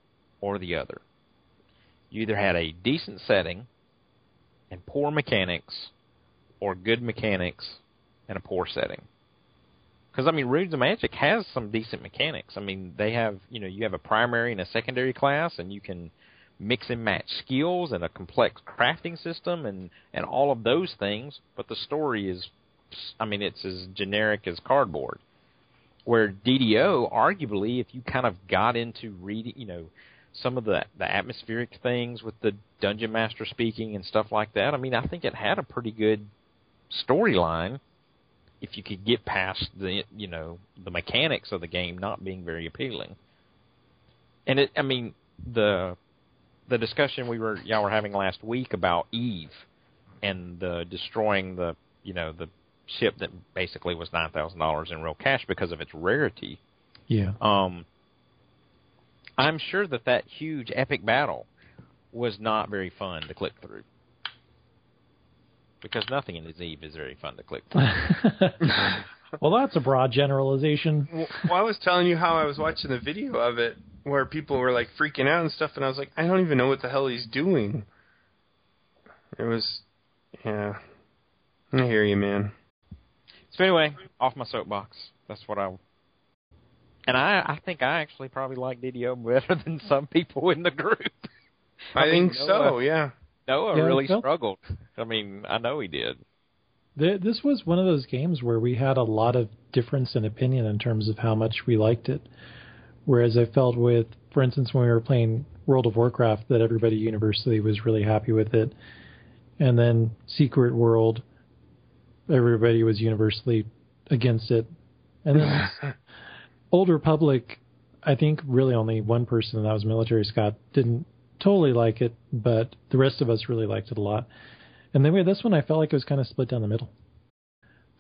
or the other. You either had a decent setting and poor mechanics, or good mechanics and a poor setting. Because I mean, Runes of Magic has some decent mechanics. I mean, they have you know you have a primary and a secondary class, and you can mix and match skills and a complex crafting system and and all of those things. But the story is, I mean, it's as generic as cardboard. Where DDO, arguably, if you kind of got into reading, you know, some of the the atmospheric things with the dungeon master speaking and stuff like that. I mean, I think it had a pretty good storyline. if you could get past the you know the mechanics of the game not being very appealing. And it, I mean, the the discussion we were y'all were having last week about Eve and the destroying the you know the ship that basically was nine thousand dollars in real cash because of its rarity. Yeah. Um, I'm sure that that huge epic battle was not very fun to click through because nothing in this Eve is very fun to click through. [LAUGHS] well, that's a broad generalization. Well, I was telling you how I was watching the video of it where people were like freaking out and stuff, and I was like, I don't even know what the hell he's doing. It was, yeah. I hear you, man. So anyway, off my soapbox. That's what I. And I, I think I actually probably like DDO better than some people in the group. I, I mean, think so. Yeah. Noah Yeah, really Phil? struggled. I mean, I know he did. Th- This was one of those games where we had a lot of difference in opinion in terms of how much we liked it. Whereas I felt with, for instance, when we were playing World of Warcraft, that everybody universally was really happy with it. And then Secret World, everybody was universally against it. And then [LAUGHS] Old Republic, I think really only one person, and that was Military Scott, didn't totally like it, but the rest of us really liked it a lot. And then we had this one, I felt like it was kind of split down the middle.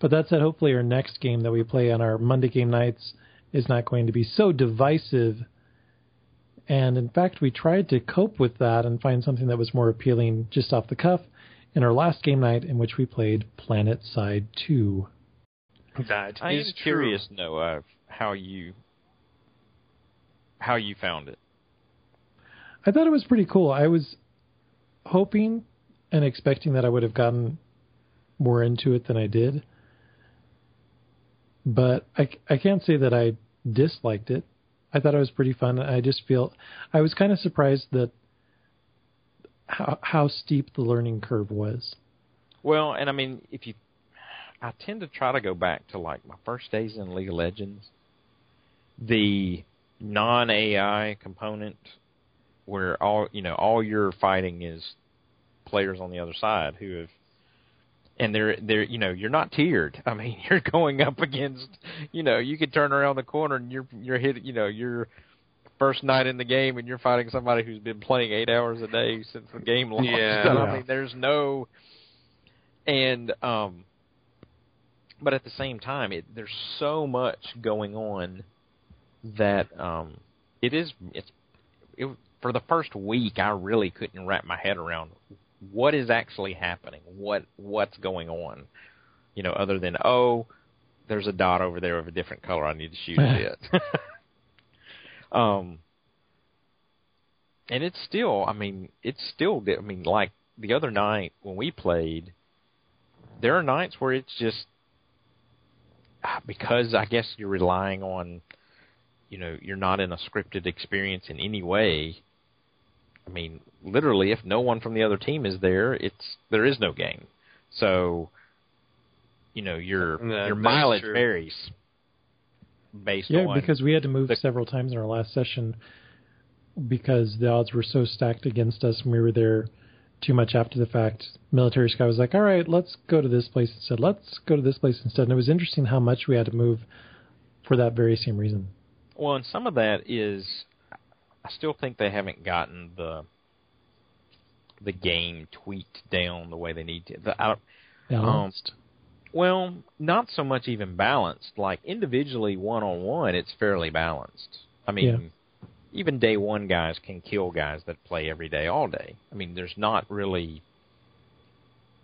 But that said, hopefully our next game that we play on our Monday game nights is not going to be so divisive. And in fact, we tried to cope with that and find something that was more appealing just off the cuff in our last game night in which we played PlanetSide 2. That I is am true. curious, Noah, uh, how you how you found it. I thought it was pretty cool. I was hoping and expecting that I would have gotten more into it than I did. But I, I can't say that I disliked it. I thought it was pretty fun. I just feel I was kind of surprised that how how steep the learning curve was. Well, and I mean, if you, I tend to try to go back to like my first days in League of Legends. The non AI component, where all you know, all you're fighting is players on the other side who have, and they're they're you know, you're not tiered. [LAUGHS] I mean, [LAUGHS] you're going up against, you know, you could turn around the corner and you're you're hit, you know, you're first night in the game and you're fighting somebody who's been playing eight hours a day since the game launched. Yeah. [LAUGHS] So, Yeah. I mean, there's no and um but at the same time it there's so much going on that um it is it's it for the first week I really couldn't wrap my head around what is actually happening? What what's going on? You know other than oh there's a dot over there of a different color. I need to shoot [LAUGHS] it. [LAUGHS] Um and it's still I mean it's still I mean like the other night when we played there are nights where it's just ah, because I guess you're relying on you know you're not in a scripted experience in any way. I mean, literally, if no one from the other team is there, it's there is no game. So, you know, your Yeah, your mileage true. varies based Yeah, on because we had to move the- several times in our last session because the odds were so stacked against us and we were there too much after the fact. Military Sky was like, all right, let's go to this place instead. Let's go to this place instead. And it was interesting how much we had to move for that very same reason. Well, and some of that is, I still think they haven't gotten the the game tweaked down the way they need to. The, I, don't- Balanced. well, not so much even balanced. Like individually, one on one, it's fairly balanced. I mean, even day one guys can kill guys that play every day, all day. I mean, there's not really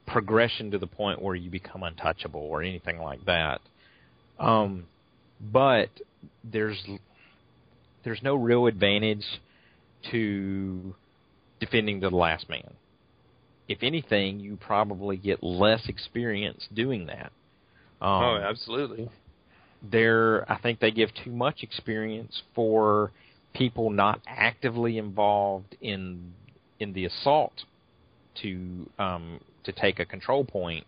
progression to the point where you become untouchable or anything like that. Um, but there's there's no real advantage to defending to the last man. If anything, you probably get less experience doing that. Um, oh, absolutely. they're I think they give too much experience for people not actively involved in in the assault to um, to take a control point.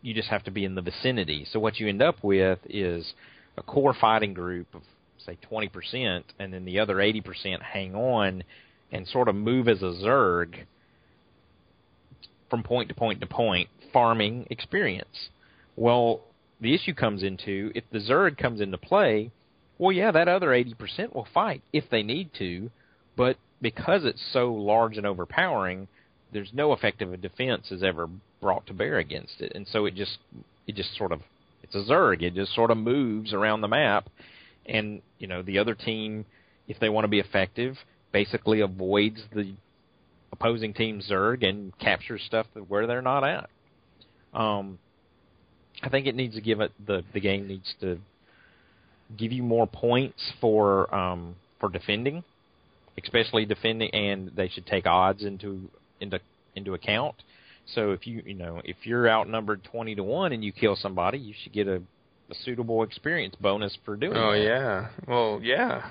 You just have to be in the vicinity. So what you end up with is a core fighting group of say twenty percent, and then the other eighty percent hang on and sort of move as a zerg from point to point to point, farming experience. Well, the issue comes into if the Zerg comes into play, well, yeah, that other 80% will fight if they need to, but because it's so large and overpowering, there's no effective defense is ever brought to bear against it, and so it just it just sort of it's a Zerg. It just sort of moves around the map, and you know the other team, if they want to be effective, basically avoids the opposing team's Zerg and captures stuff where they're not at. Um, I think it needs to give it the the game needs to give you more points for um, for defending, especially defending, and they should take odds into into into account. So if you you know if you're outnumbered twenty to one and you kill somebody, you should get a, a suitable experience bonus for doing. Oh that. yeah. Well, yeah.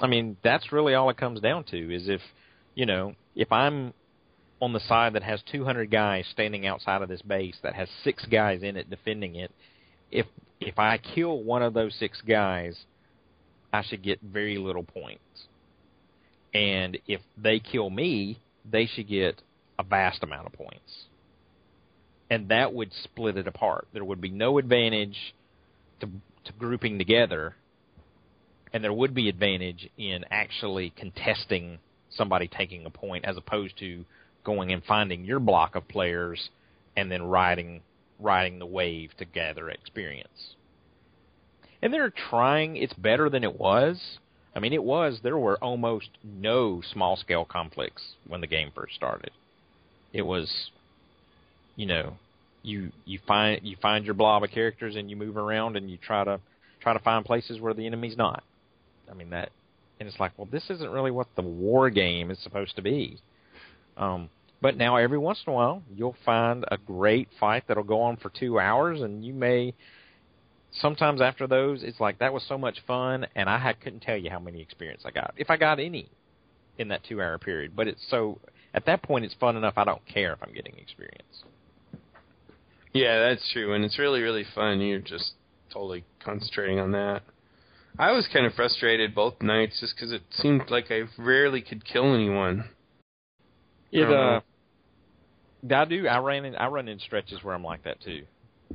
I mean that's really all it comes down to is if you know if I'm on the side that has 200 guys standing outside of this base that has six guys in it defending it, if if I kill one of those six guys, I should get very little points. And if they kill me, they should get a vast amount of points. And that would split it apart. There would be no advantage to, to grouping together, and there would be advantage in actually contesting somebody taking a point as opposed to going and finding your block of players and then riding riding the wave to gather experience. And they're trying it's better than it was. I mean it was there were almost no small scale conflicts when the game first started. It was you know, you you find you find your blob of characters and you move around and you try to try to find places where the enemy's not. I mean that and it's like, well, this isn't really what the war game is supposed to be. Um, but now every once in a while, you'll find a great fight that'll go on for two hours, and you may. Sometimes after those, it's like that was so much fun, and I had, couldn't tell you how many experience I got, if I got any, in that two-hour period. But it's so at that point, it's fun enough. I don't care if I'm getting experience. Yeah, that's true, and it's really really fun. You're just totally concentrating on that. I was kind of frustrated both nights just because it seemed like I rarely could kill anyone. It uh, I do. I ran in. I run in stretches where I'm like that too.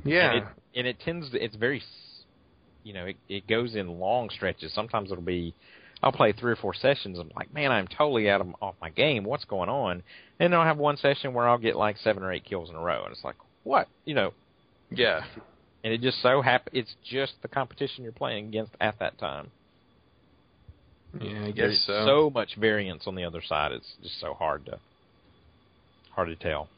Yeah, and it, and it tends to. It's very, you know, it, it goes in long stretches. Sometimes it'll be, I'll play three or four sessions. I'm like, man, I'm totally out of off my game. What's going on? And then I'll have one session where I'll get like seven or eight kills in a row, and it's like, what? You know, yeah, and it just so happen. It's just the competition you're playing against at that time. yeah. I There's guess so. so much variance on the other side. It's just so hard to hard to tell.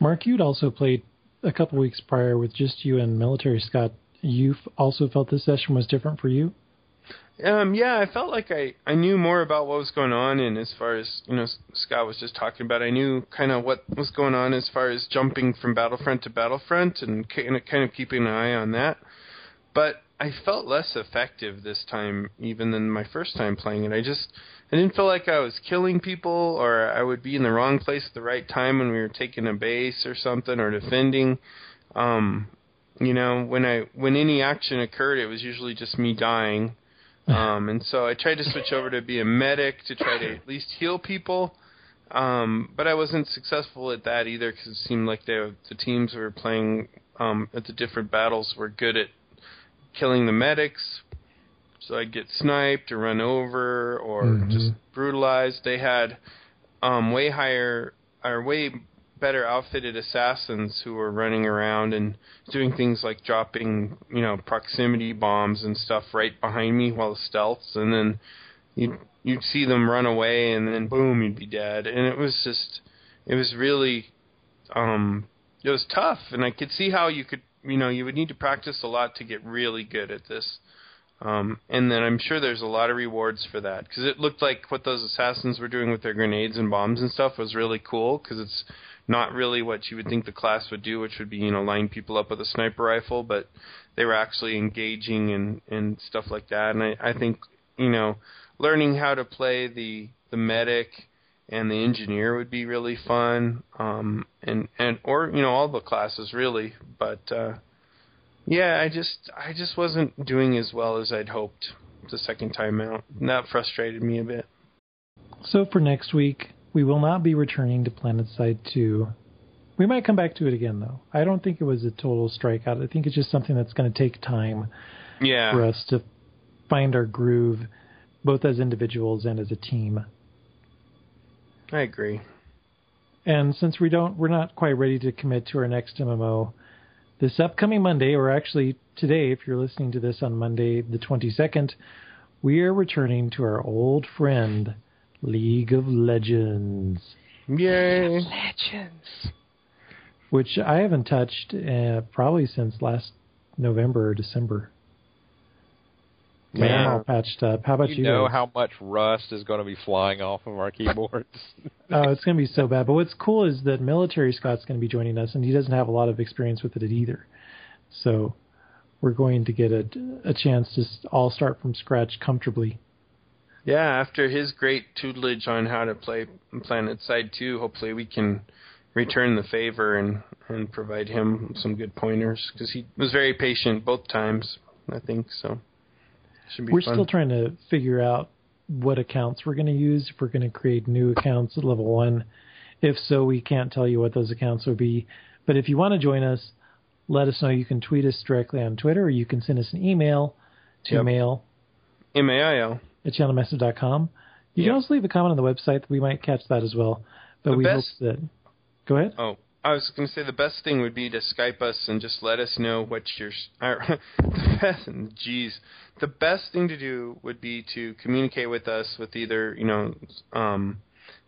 Mark, you'd also played a couple weeks prior with just you and Military Scott. You f- also felt this session was different for you? Um, yeah, I felt like I, I knew more about what was going on, and as far as you know, Scott was just talking about, I knew kind of what was going on as far as jumping from battlefront to battlefront, and kind of, keeping an eye on that. But I felt less effective this time, even than my first time playing it. I just I didn't feel like I was killing people, or I would be in the wrong place at the right time when we were taking a base or something, or defending. Um, you know, when I when any action occurred, it was usually just me dying. [LAUGHS] Um, and so I tried to switch over to be a medic to try to at least heal people. Um, but I wasn't successful at that either because it seemed like the the teams we were playing um, at the different battles were good at killing the medics. So I'd get sniped or run over or Mhm. just brutalized. They had um, way higher or way better outfitted assassins who were running around and doing things like dropping, you know, proximity bombs and stuff right behind me while stealths, and then you'd you'd see them run away, and then boom, you'd be dead. And it was just, it was really, um, it was tough, and I could see how you could, you know, you would need to practice a lot to get really good at this. Um, and then I'm sure there's a lot of rewards for that because it looked like what those assassins were doing with their grenades and bombs and stuff was really cool because it's not really what you would think the class would do, which would be you know line people up with a sniper rifle, but they were actually engaging and and stuff like that. And I, I think you know learning how to play the the medic and the engineer would be really fun. Um, and and or you know all the classes really, but uh, yeah, I just I just wasn't doing as well as I'd hoped the second time out. And that frustrated me a bit. So for next week, we will not be returning to PlanetSide 2. We might come back to it again, though. I don't think it was a total strikeout. I think it's just something that's going to take time Yeah. for us to find our groove, both as individuals and as a team. I agree. And since we don't, we're not quite ready to commit to our next MMO. This upcoming Monday, or actually today, if you're listening to this on Monday the 22nd, we are returning to our old friend, League of Legends, Yay. Legends. which I haven't touched uh, probably since last November or December. Man, I'm all patched up. How about you? You know guys? how much rust is going to be flying off of our keyboards. [LAUGHS] Oh, it's going to be so bad. But what's cool is that Military Scott's going to be joining us, and he doesn't have a lot of experience with it either. So we're going to get a, a chance to all start from scratch comfortably. Yeah, after his great tutelage on how to play PlanetSide 2, hopefully we can return the favor and, and provide him some good pointers because he was very patient both times, I think. So should be We're fun. still trying to figure out what accounts we're going to use. If we're going to create new accounts at level one. If so, we can't tell you what those accounts would be. But if you want to join us, let us know. You can tweet us directly on Twitter, or you can send us an email to Yep. mail M-A-I-L. At channelmassive.com. You Yep. can also leave a comment on the website. We might catch that as well. But The we best- hope that. Go ahead. Oh, I was going to say the best thing would be to Skype us and just let us know what your. The best, geez, the best thing to do would be to communicate with us with either you know, um,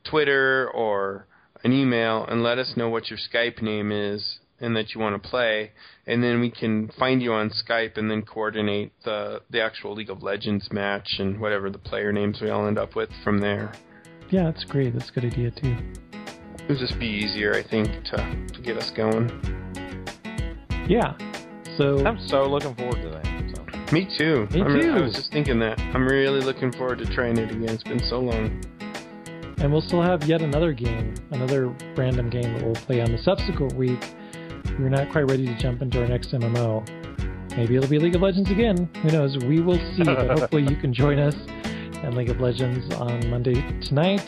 Twitter or an email, and let us know what your Skype name is and that you want to play, and then we can find you on Skype and then coordinate the the actual League of Legends match and whatever the player names we all end up with from there. Yeah, that's great. That's a good idea too. It would just be easier, I think, to to get us going. Yeah. So I'm so looking forward to that. So. Me too. Me I'm re- I was just thinking that. I'm really looking forward to trying it again. It's been so long. and we'll still have yet another game, another random game that we'll play on the subsequent week. We're not quite ready to jump into our next MMO. Maybe it'll be League of Legends again. Who knows? We will see. but [LAUGHS] hopefully you can join us at League of Legends on Monday tonight,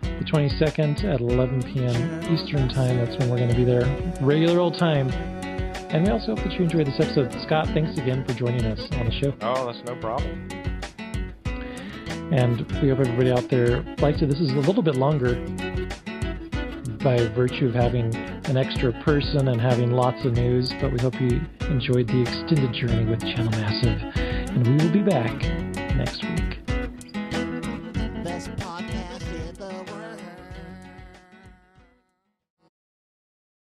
the 22nd at 11 p.m. Eastern Time. That's when we're going to be there, regular old time. And we also hope that you enjoyed this episode. Scott, thanks again for joining us on the show. Oh, that's no problem. And we hope everybody out there likes it. This is a little bit longer by virtue of having an extra person and having lots of news, but we hope you enjoyed the extended journey with Channel Massive. And we will be back next week.